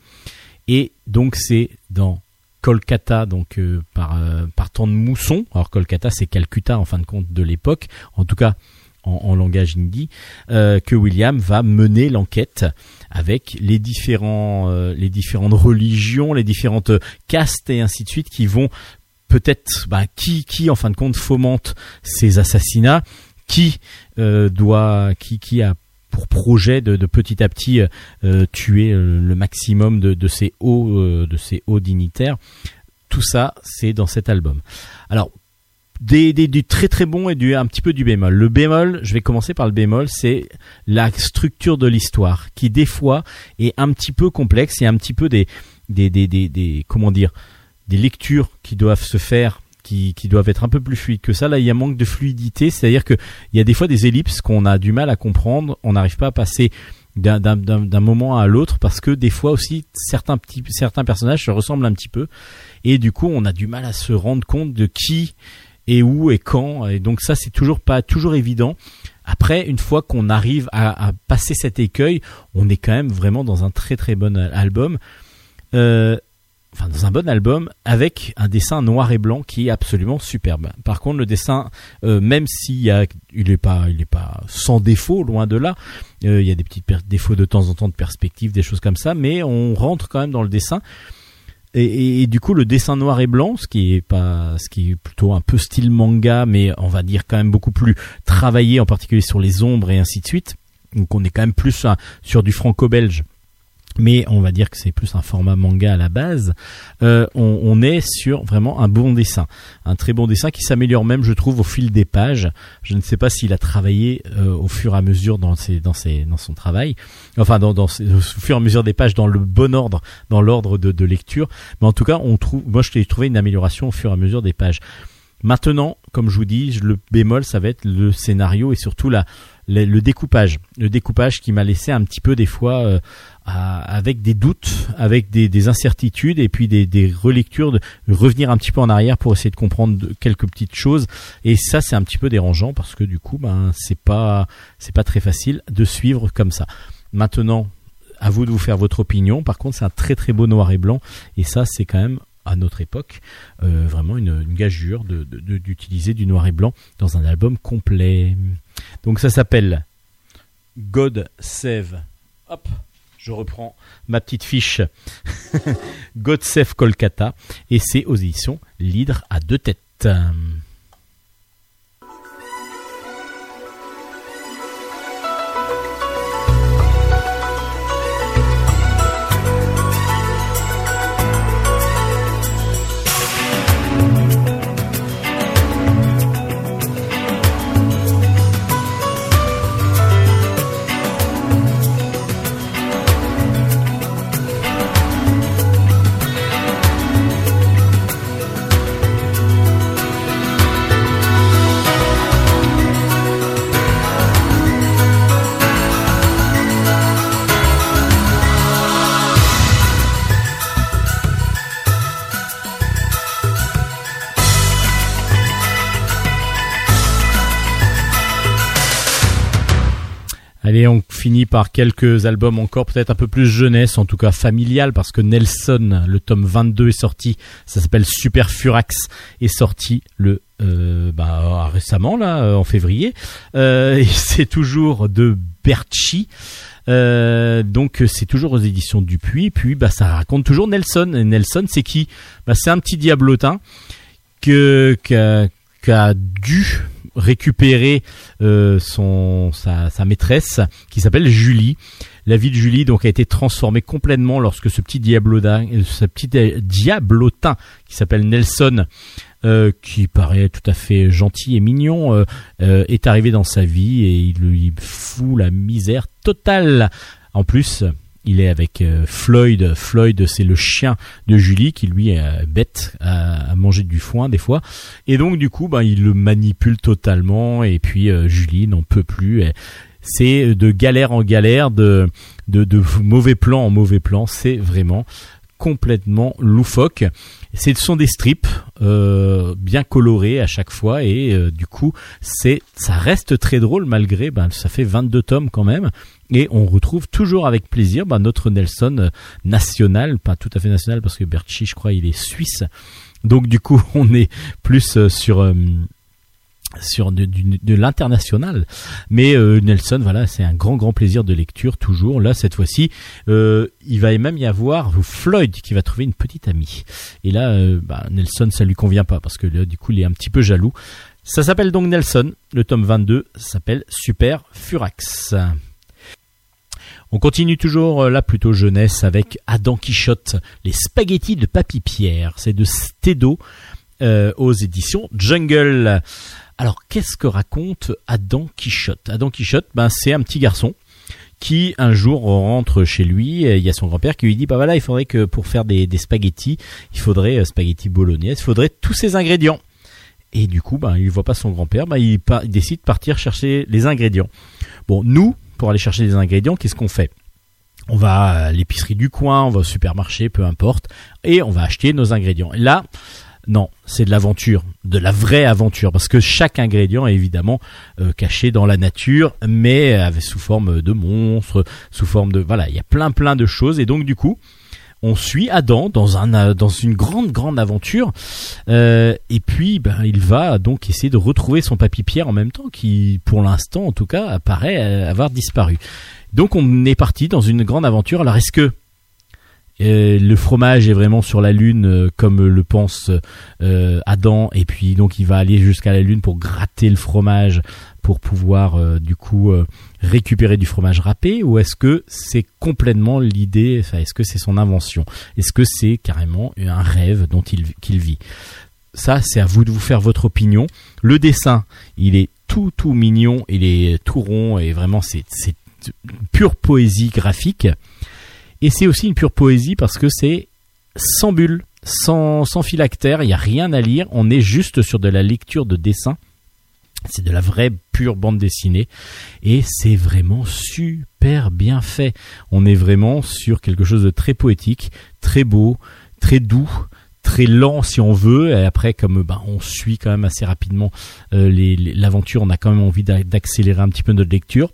Et donc c'est dans Kolkata, donc euh, par euh, par temps de mousson. Alors Kolkata, c'est Calcutta en fin de compte de l'époque, en tout cas en, langage hindi, euh, que William va mener l'enquête avec les différents différentes religions, les différentes castes et ainsi de suite qui vont peut-être bah, qui qui en fin de compte fomente ces assassinats, qui doit qui qui a pour projet de, petit à petit euh, tuer euh, le maximum de, ces hauts euh, de ces dignitaires. Tout ça, c'est dans cet album. Alors des, des, du très très bon et du un petit peu du bémol. Le bémol, je vais commencer par le bémol, c'est la structure de l'histoire qui des fois est un petit peu complexe et un petit peu des, des, des, des comment dire des lectures qui doivent se faire qui, doivent être un peu plus fluides que ça. Là, il y a un manque de fluidité, c'est-à-dire que il y a des fois des ellipses qu'on a du mal à comprendre, on n'arrive pas à passer d'un moment à l'autre parce que des fois aussi certains petits certains personnages se ressemblent un petit peu. Et du coup on a du mal à se rendre compte de qui et où et quand. Et donc ça c'est toujours pas toujours évident. Après une fois qu'on arrive à, à, passer cet écueil on est quand même vraiment dans un très très bon album. Euh, enfin dans un bon album avec un dessin noir et blanc qui est absolument superbe. Par contre, le dessin, euh, même s'il y a, il est pas, sans défaut, loin de là. Euh, il y a des petits défauts de temps en temps de perspective, des choses comme ça, mais on rentre quand même dans le dessin. Et, du coup, le dessin noir et blanc, ce qui est ce qui est plutôt un peu style manga, mais on va dire quand même beaucoup plus travaillé, en particulier sur les ombres et ainsi de suite. Donc, on est quand même plus hein, sur du franco-belge mais on va dire que c'est plus un format manga à la base, euh, on, est sur vraiment un bon dessin, un très bon dessin qui s'améliore même, je trouve, au fil des pages. Je ne sais pas s'il a travaillé euh, au fur et à mesure dans ses, dans ses, dans son travail, enfin dans, au fur et à mesure des pages dans le bon ordre, dans l'ordre de, de lecture. Mais en tout cas, on trouve, moi, je t'ai trouvé une amélioration au fur et à mesure des pages. Maintenant, comme je vous dis, le bémol, ça va être le scénario et surtout la, le, découpage. Le découpage qui m'a laissé un petit peu des fois euh, avec des doutes, avec des, incertitudes et puis des, relectures, de revenir un petit peu en arrière pour essayer de comprendre quelques petites choses. Et ça, c'est un petit peu dérangeant parce que du coup, ben, c'est pas, c'est pas très facile de suivre comme ça. Maintenant, à vous de vous faire votre opinion. Par contre, c'est un très très beau noir et blanc et ça, c'est quand même à notre époque euh, vraiment une, gageure d'utiliser du noir et blanc dans un album complet. Donc ça s'appelle God Save. Hop je reprends ma petite fiche God Save Kolkata et c'est aux éditions L'Hydre à deux têtes. Allez, on finit par quelques albums encore, peut-être un peu plus jeunesse, en tout cas familial, parce que Nelson, le tome 22 est sorti, ça s'appelle Super Furax, est sorti le euh, bah, récemment, là, euh, en février. Euh, et c'est toujours de Berchi. donc c'est toujours aux éditions Dupuis. Puis bah ça raconte toujours Nelson. Et Nelson, c'est qui? Bah, C'est un petit diablotin que qui a dû récupérer euh, son sa, maîtresse qui s'appelle Julie. La vie de Julie donc a été transformée complètement lorsque ce petit diablotin, euh, ce petit di- diablotin qui s'appelle Nelson, euh, qui paraît tout à fait gentil et mignon, est arrivé dans sa vie et il lui fout la misère totale. En plus, il est avec euh, Floyd. Floyd, c'est le chien de Julie qui lui est euh, bête à, manger du foin des fois. Et donc du coup, ben, il le manipule totalement et puis euh, Julie n'en peut plus. C'est de galère en galère, de, de, mauvais plan en mauvais plan. C'est vraiment complètement loufoque. Ce sont des strips bien colorés à chaque fois et du coup c'est ça reste très drôle malgré ben ça fait 22 tomes quand même et on retrouve toujours avec plaisir ben, notre Nelson euh, national, pas tout à fait national parce que Berchi je crois il est suisse. Donc du coup on est plus euh, sur euh, sur de, du- de l'international. Mais euh, Nelson, voilà, c'est un grand grand plaisir de lecture toujours. Là, cette fois-ci, euh, il va même y avoir Floyd qui va trouver une petite amie. Et là, bah, Nelson, ça lui convient pas parce que là, du coup, il est un petit peu jaloux. Ça s'appelle donc Nelson. Le tome 22 s'appelle Super Furax. On continue toujours euh, là plutôt jeunesse avec Adam Quichotte, les spaghettis de Papy Pierre. C'est de Stedo euh, aux éditions Jungle. Alors qu'est-ce que raconte Adam Quichotte? Adam Quichotte, ben c'est un petit garçon qui un jour rentre chez lui. Il y a son grand-père qui lui dit bah voilà il faudrait que pour faire des, spaghettis, il faudrait euh, spaghettis bolognaise, il faudrait tous ces ingrédients. Et du coup, ben, il voit pas son grand-père, ben, il décide de partir chercher les ingrédients. Bon, nous, pour aller chercher les ingrédients, qu'est-ce qu'on fait? On va à l'épicerie du coin, on va au supermarché, peu importe, et on va acheter nos ingrédients. Là, non, c'est de l'aventure, de la vraie aventure, parce que chaque ingrédient est évidemment euh, caché dans la nature, mais avec, sous forme de monstres, sous forme de voilà, il y a plein plein de choses, et donc du coup, on suit Adam euh, dans une grande grande aventure euh, et puis ben il va donc essayer de retrouver son papy Pierre en même temps qui pour l'instant en tout cas apparaît euh, avoir disparu. Donc on est parti dans une grande aventure. Alors est-ce que euh, le fromage est vraiment sur la lune euh, comme le pense euh, Adam. Et puis donc il va aller jusqu'à la lune pour gratter le fromage pour pouvoir du coup récupérer du fromage râpé. Ou est-ce que c'est complètement l'idée enfin, est-ce que c'est son invention? Est-ce que c'est carrément un rêve dont il qu'il vit? Ça c'est à vous de vous faire votre opinion. Le dessin il est tout tout mignon. Il est tout rond et vraiment c'est pure poésie graphique et c'est aussi une pure poésie parce que c'est sans bulle, sans, sans phylactère, il n'y a rien à lire, on est juste sur de la lecture de dessin. C'est de la vraie pure bande dessinée et c'est vraiment super bien fait. On est vraiment sur quelque chose de très poétique, très beau, très doux, très lent si on veut. Et après, comme ben, on suit quand même assez rapidement euh, l'aventure, on a quand même envie d'a- d'accélérer un petit peu notre lecture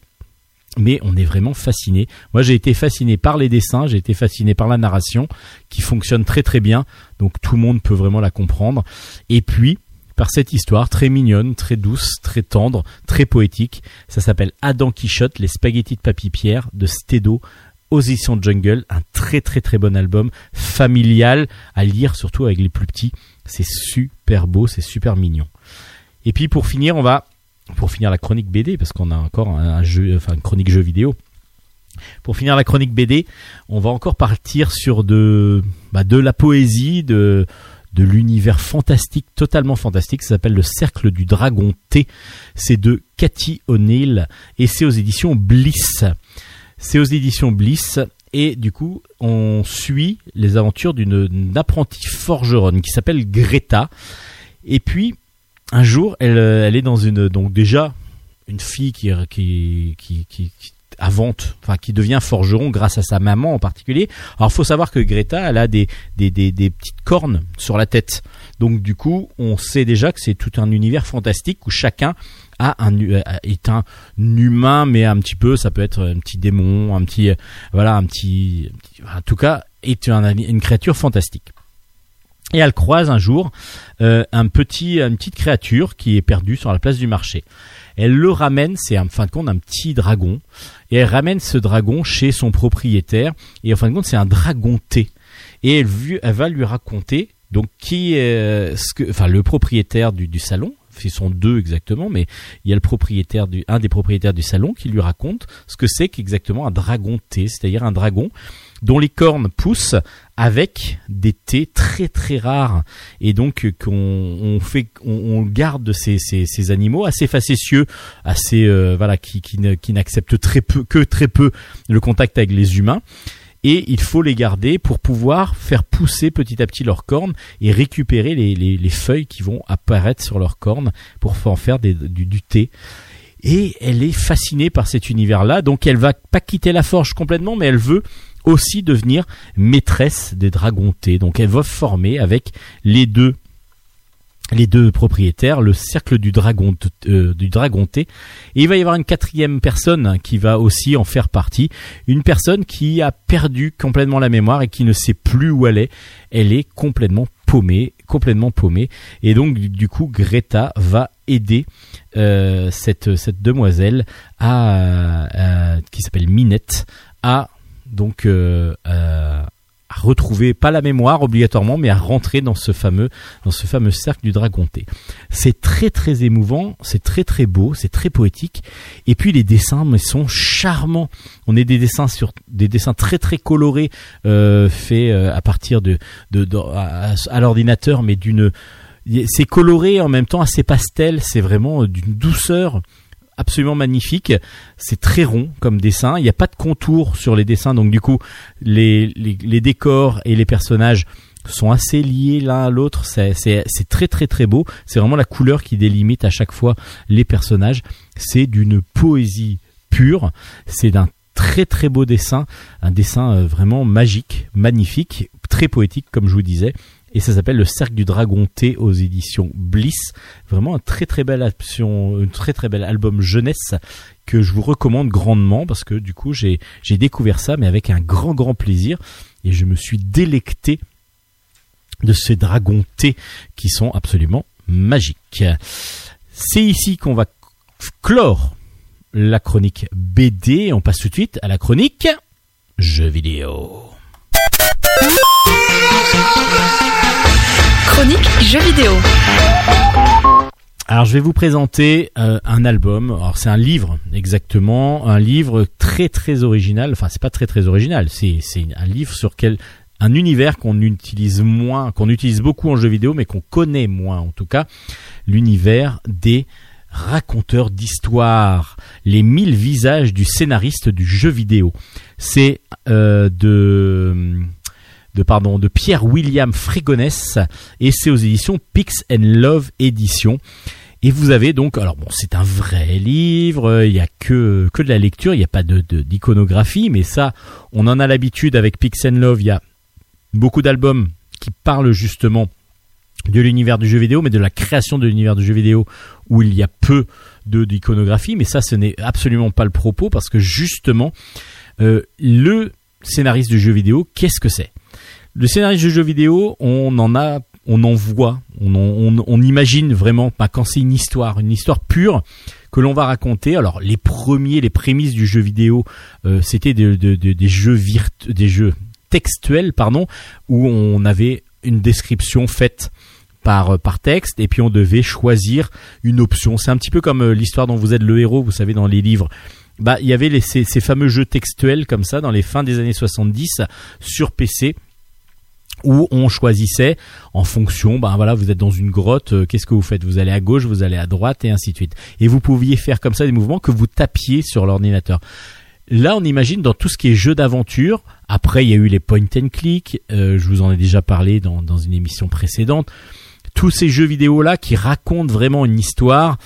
mais on est vraiment fasciné. Moi, j'ai été fasciné par les dessins, j'ai été fasciné par la narration qui fonctionne très très bien, donc tout le monde peut vraiment la comprendre. Et puis par cette histoire très mignonne, très douce, très tendre, très poétique. Ça s'appelle Adam Quichotte, les spaghettis de Papy Pierre de Stedo éditions Jungle, un très très très bon album familial à lire surtout avec les plus petits. C'est super beau, c'est super mignon. Et puis pour finir, on va pour finir la chronique BD, parce qu'on a encore un, jeu, enfin une chronique jeu vidéo. Pour finir la chronique BD, on va encore partir sur de, bah, de la poésie, de, de l'univers fantastique, totalement fantastique. Ça s'appelle Le Cercle du Dragon T. C'est de Cathy O'Neill et c'est aux éditions Bliss. C'est aux éditions Bliss et du coup, on suit les aventures d'une apprentie forgeronne qui s'appelle Greta. Et puis, un jour, elle, euh, elle est dans une donc déjà une fille qui qui qui, qui, qui invente, enfin qui devient forgeron grâce à sa maman en particulier. Alors, faut savoir que Greta, elle a des des, des, des petites cornes sur la tête. Donc, du coup, on sait déjà que c'est tout un univers fantastique où chacun a un euh, est un humain, mais un petit peu, ça peut être un petit démon, un petit euh, voilà, un petit, en tout cas, est un- une créature fantastique. Et elle croise un jour euh, un petit, une petite créature qui est perdue sur la place du marché. Elle le ramène, c'est en fin de compte un petit dragon, et elle ramène ce dragon chez son propriétaire. Et en fin de compte, c'est un dragon T. Et elle, va lui raconter donc qui est ce que, enfin le propriétaire du, du salon ils sont deux exactement, mais il y a le propriétaire du, un des propriétaires du salon qui lui raconte ce que c'est qu'exactement un dragon thé, c'est-à-dire un dragon dont les cornes poussent avec des thés très très rares. Et donc euh, qu'on on fait on, on garde ces, ces, ces animaux assez facétieux assez euh, voilà qui qui, qui n'acceptent très peu que très peu le contact avec les humains. Et il faut les garder pour pouvoir faire pousser petit à petit leurs cornes et récupérer les, les, les feuilles qui vont apparaître sur leurs cornes pour en faire des, du, du thé. Et elle est fascinée par cet univers-là, donc elle va pas quitter la forge complètement, mais elle veut aussi devenir maîtresse des dragons thé. Donc elle va former avec les deux les deux propriétaires, le cercle du dragon, euh, du dragon thé. Et il va y avoir une quatrième personne qui va aussi en faire partie. Une personne qui a perdu complètement la mémoire et qui ne sait plus où elle est. Elle est complètement paumée, complètement paumée. Et donc, du- coup, Greta va aider euh, cette, cette demoiselle à- qui s'appelle Minette à donc euh, euh, à retrouver pas la mémoire obligatoirement mais à rentrer dans ce fameux dans ce fameux cercle du dragon thé. C'est très très émouvant, c'est très très beau, c'est très poétique et puis les dessins mais sont charmants. On est des dessins sur des dessins très très colorés euh, faits à partir de, à, à l'ordinateur mais d'une c'est coloré en même temps assez pastel, c'est vraiment d'une douceur absolument magnifique. C'est très rond comme dessin. Il n'y a pas de contour sur les dessins, donc du coup, les, décors et les personnages sont assez liés l'un à l'autre. C'est, c'est, c'est très très très beau. C'est vraiment la couleur qui délimite à chaque fois les personnages. C'est d'une poésie pure. C'est d'un très très beau dessin, un dessin euh, vraiment magique, magnifique, très poétique comme je vous disais. Et ça s'appelle Le Cercle du Dragon T aux éditions Bliss. Vraiment un très très très très bel album jeunesse que je vous recommande grandement parce que du coup j'ai découvert ça mais avec un grand grand plaisir et je me suis délecté de ces dragons T qui sont absolument magiques. C'est ici qu'on va clore la chronique BD. On passe tout de suite à la chronique jeux vidéo. Jeux vidéo. Alors je vais vous présenter euh, un album. Alors c'est un livre exactement, un livre très très original. Enfin c'est pas très très original. C'est c'est un livre sur quel un univers qu'on utilise moins, qu'on utilise beaucoup en jeu vidéo, mais qu'on connaît moins en tout cas, l'univers des raconteurs d'histoire, les mille visages du scénariste du jeu vidéo. C'est euh, de de pardon de Pierre William Frégonès et c'est aux éditions Pix and Love édition. Et vous avez donc, alors bon, c'est un vrai livre, il y a que que de la lecture, il n'y a pas de d'iconographie, mais ça, on en a l'habitude avec Pix and Love. Il y a beaucoup d'albums qui parlent justement de l'univers du jeu vidéo, mais de la création de l'univers du jeu vidéo où il y a peu d'iconographie. Mais ça, ce n'est absolument pas le propos parce que justement, euh, le scénariste du jeu vidéo, qu'est-ce que c'est? Le scénariste du jeu vidéo, on en a, on en voit, on, on, on imagine vraiment, bah, quand c'est une histoire, une histoire pure que l'on va raconter. Alors les premiers, les prémices du jeu vidéo, euh, c'était de- de- de- des jeux virtu- des jeux textuels, pardon, où on avait une description faite par, euh, par texte et puis on devait choisir une option. C'est un petit peu comme euh, l'histoire dont vous êtes le héros, vous savez, dans les livres. Bah, il y avait les, ces, ces fameux jeux textuels comme ça dans les fins des années 70 sur PC où on choisissait en fonction, ben voilà, vous êtes dans une grotte, euh, qu'est-ce que vous faites? Vous allez à gauche, vous allez à droite et ainsi de suite. Et vous pouviez faire comme ça des mouvements que vous tapiez sur l'ordinateur. Là, on imagine dans tout ce qui est jeu d'aventure. Après, il y a eu les point and click. euh, je vous en ai déjà parlé dans, dans une émission précédente. Tous ces jeux vidéo là qui racontent vraiment une histoire.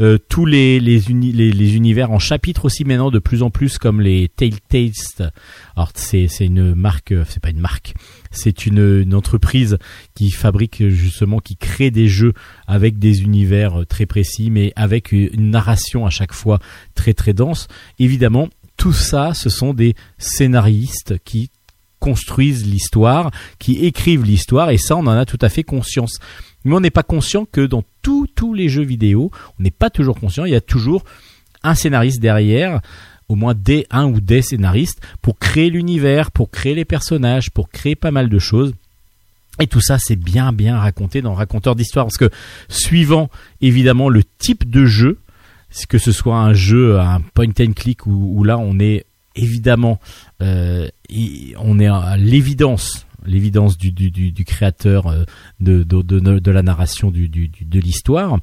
euh, tous les les, uni- les les univers en chapitres aussi maintenant de plus en plus comme les Telltales. Alors c'est c'est une marque, euh, c'est pas une marque, c'est une, entreprise qui fabrique justement, qui crée des jeux avec des univers euh, très précis, mais avec une une narration à chaque fois très très dense. Évidemment, tout ça, ce sont des scénaristes qui construisent l'histoire, qui écrivent l'histoire, et ça, on en a tout à fait conscience. Mais on n'est pas conscient que dans tous tous les jeux vidéo, on n'est pas toujours conscient. Il y a toujours un scénariste derrière, au moins des un ou des scénaristes pour créer l'univers, pour créer les personnages, pour créer pas mal de choses. Et tout ça, c'est bien bien raconté dans Raconteur d'histoire, parce que suivant évidemment le type de jeu, que ce soit un jeu, un point and click, où, là on est évidemment, euh, on est à l'évidence, l'évidence du, créateur euh, de, de, de, la narration de l'histoire.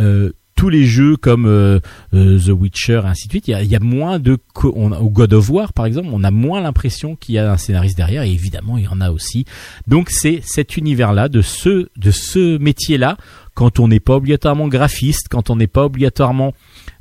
Euh, tous les jeux comme euh, euh, The Witcher et ainsi de suite, il y a, moins de on a- ou God of War par exemple, on a moins l'impression qu'il y a un scénariste derrière et évidemment il y en a aussi. Donc c'est cet univers-là de ce de ce métier-là quand on n'est pas obligatoirement graphiste, quand on n'est pas obligatoirement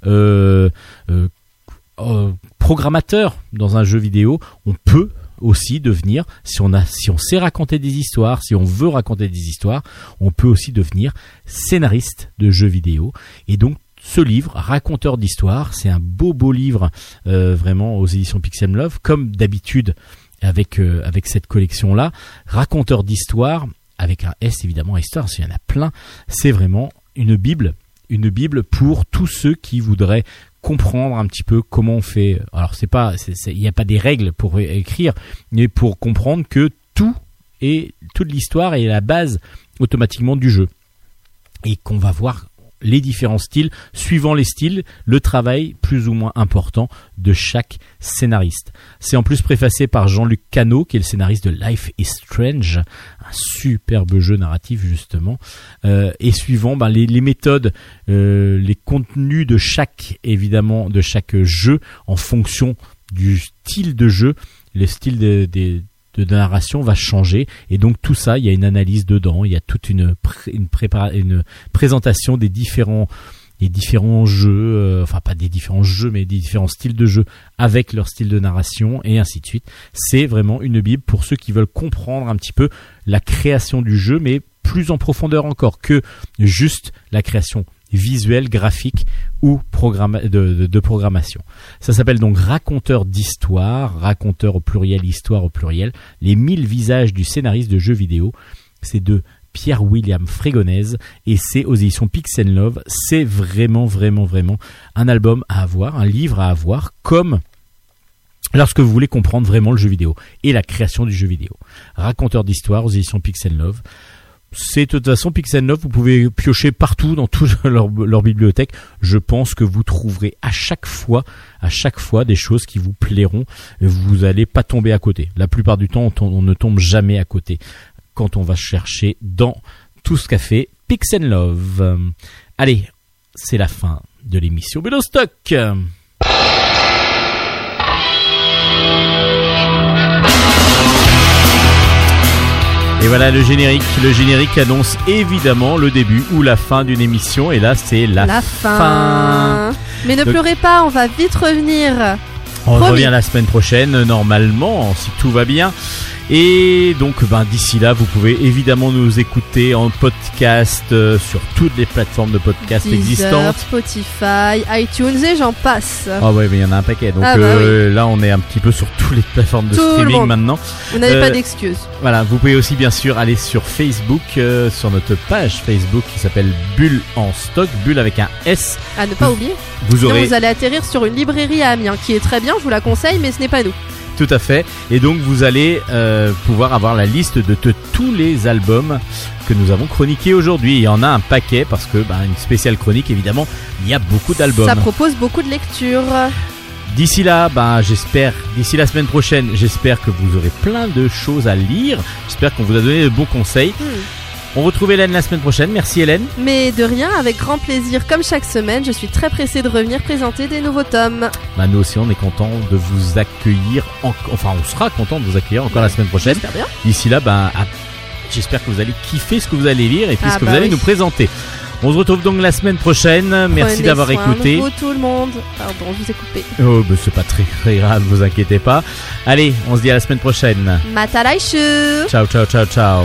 euh, euh, programmateur dans un jeu vidéo, on peut aussi devenir, si on sait raconter des histoires, si on veut raconter des histoires, on peut aussi devenir scénariste de jeux vidéo. Et donc, ce livre, raconteur d'histoire, c'est un beau beau livre, euh, vraiment aux éditions Pixel Love, comme d'habitude avec euh, avec cette collection là, raconteur d'histoire avec un S évidemment histoire, qu'il y en a plein. C'est vraiment une bible, une bible pour tous ceux qui voudraient comprendre un petit peu comment on fait. Alors c'est pas, il n'y a pas des règles pour écrire, mais pour comprendre que tout est toute l'histoire est la base automatiquement du jeu et qu'on va voir les différents styles, suivant les styles, le travail plus ou moins important de chaque scénariste. C'est en plus préfacé par Jean-Luc Cano, qui est le scénariste de Life is Strange, un superbe jeu narratif justement, euh, et suivant ben, les, les méthodes, euh, les contenus de chaque évidemment de chaque jeu en fonction du style de jeu, le style de, de- de narration va changer. Et donc tout ça il y a une analyse dedans. Il y a toute une pré- une, une présentation des différents des différents jeux euh, enfin pas des différents jeux mais des différents styles de jeu avec leur style de narration et ainsi de suite. C'est vraiment une bible pour ceux qui veulent comprendre un petit peu la création du jeu mais plus en profondeur encore que juste la création visuelle graphique ou de, programmation ça s'appelle donc Raconteur d'histoire, raconteur au pluriel, histoire au pluriel, les mille visages du scénariste de jeux vidéo. C'est de Pierre-William Frégonèse et c'est aux éditions Pixel Love. C'est vraiment, vraiment, vraiment un album à avoir, un livre à avoir, comme lorsque vous voulez comprendre vraiment le jeu vidéo et la création du jeu vidéo. Raconteur d'histoire aux éditions Pixel Love. C'est de toute façon Pixel Love, vous pouvez piocher partout dans toute leur, bibliothèque. Je pense que vous trouverez à chaque fois, des choses qui vous plairont. Vous allez pas tomber à côté. La plupart du temps, on, ne tombe jamais à côté quand on va chercher dans tout ce qu'a fait Pixel Love. Allez, c'est la fin de l'émission Vélo Stock. Et voilà le générique. Le générique annonce évidemment le début ou la fin d'une émission. Et là, c'est la, La fin. Mais ne Donc- pleurez pas, on va vite revenir. On Promis. revient la semaine prochaine, normalement, si tout va bien. Et donc, ben, d'ici là, vous pouvez évidemment nous écouter en podcast euh, sur toutes les plateformes de podcast Deezer, existantes. Spotify, iTunes et j'en passe. Ah ouais, mais il y en a un paquet. Donc Ah bah euh, là, on est un petit peu sur toutes les plateformes de Tout streaming maintenant. Vous n'avez euh, pas d'excuses. Voilà, vous pouvez aussi bien sûr aller sur Facebook, euh, sur notre page Facebook qui s'appelle Bulle en stock, Bulle avec un S. À ne pas oublier. Vous Sinon, aurez vous allez atterrir sur une librairie à Amiens qui est très bien, je vous la conseille, mais ce n'est pas nous. Tout à fait. Et donc vous allez euh, pouvoir avoir la liste de, tous les albums que nous avons chroniqués aujourd'hui. Il y en a un paquet parce que bah, une spéciale chronique évidemment, il y a beaucoup d'albums. Ça propose beaucoup de lectures. D'ici là, bah, j'espère, d'ici la semaine prochaine, j'espère que vous aurez plein de choses à lire. J'espère qu'on vous a donné de bons conseils. Hmm. On retrouve Hélène la semaine prochaine. Merci Hélène. Mais de rien, avec grand plaisir, comme chaque semaine, je suis très pressée de revenir présenter des nouveaux tomes. Bah, nous aussi, on est content de vous accueillir. en- Enfin, on sera content de vous accueillir encore la semaine prochaine. Bien. D'ici là, à- j'espère que vous allez kiffer ce que vous allez lire et puis Ah ce que bah vous allez oui. nous présenter. On se retrouve donc la semaine prochaine. Merci Prenez d'avoir soin écouté. Vous, tout le monde. Pardon, je vous ai coupé. Oh, ben, c'est pas très, très grave, vous inquiétez pas. Allez, on se dit à la semaine prochaine. Matalaishu Ciao, ciao, ciao, ciao.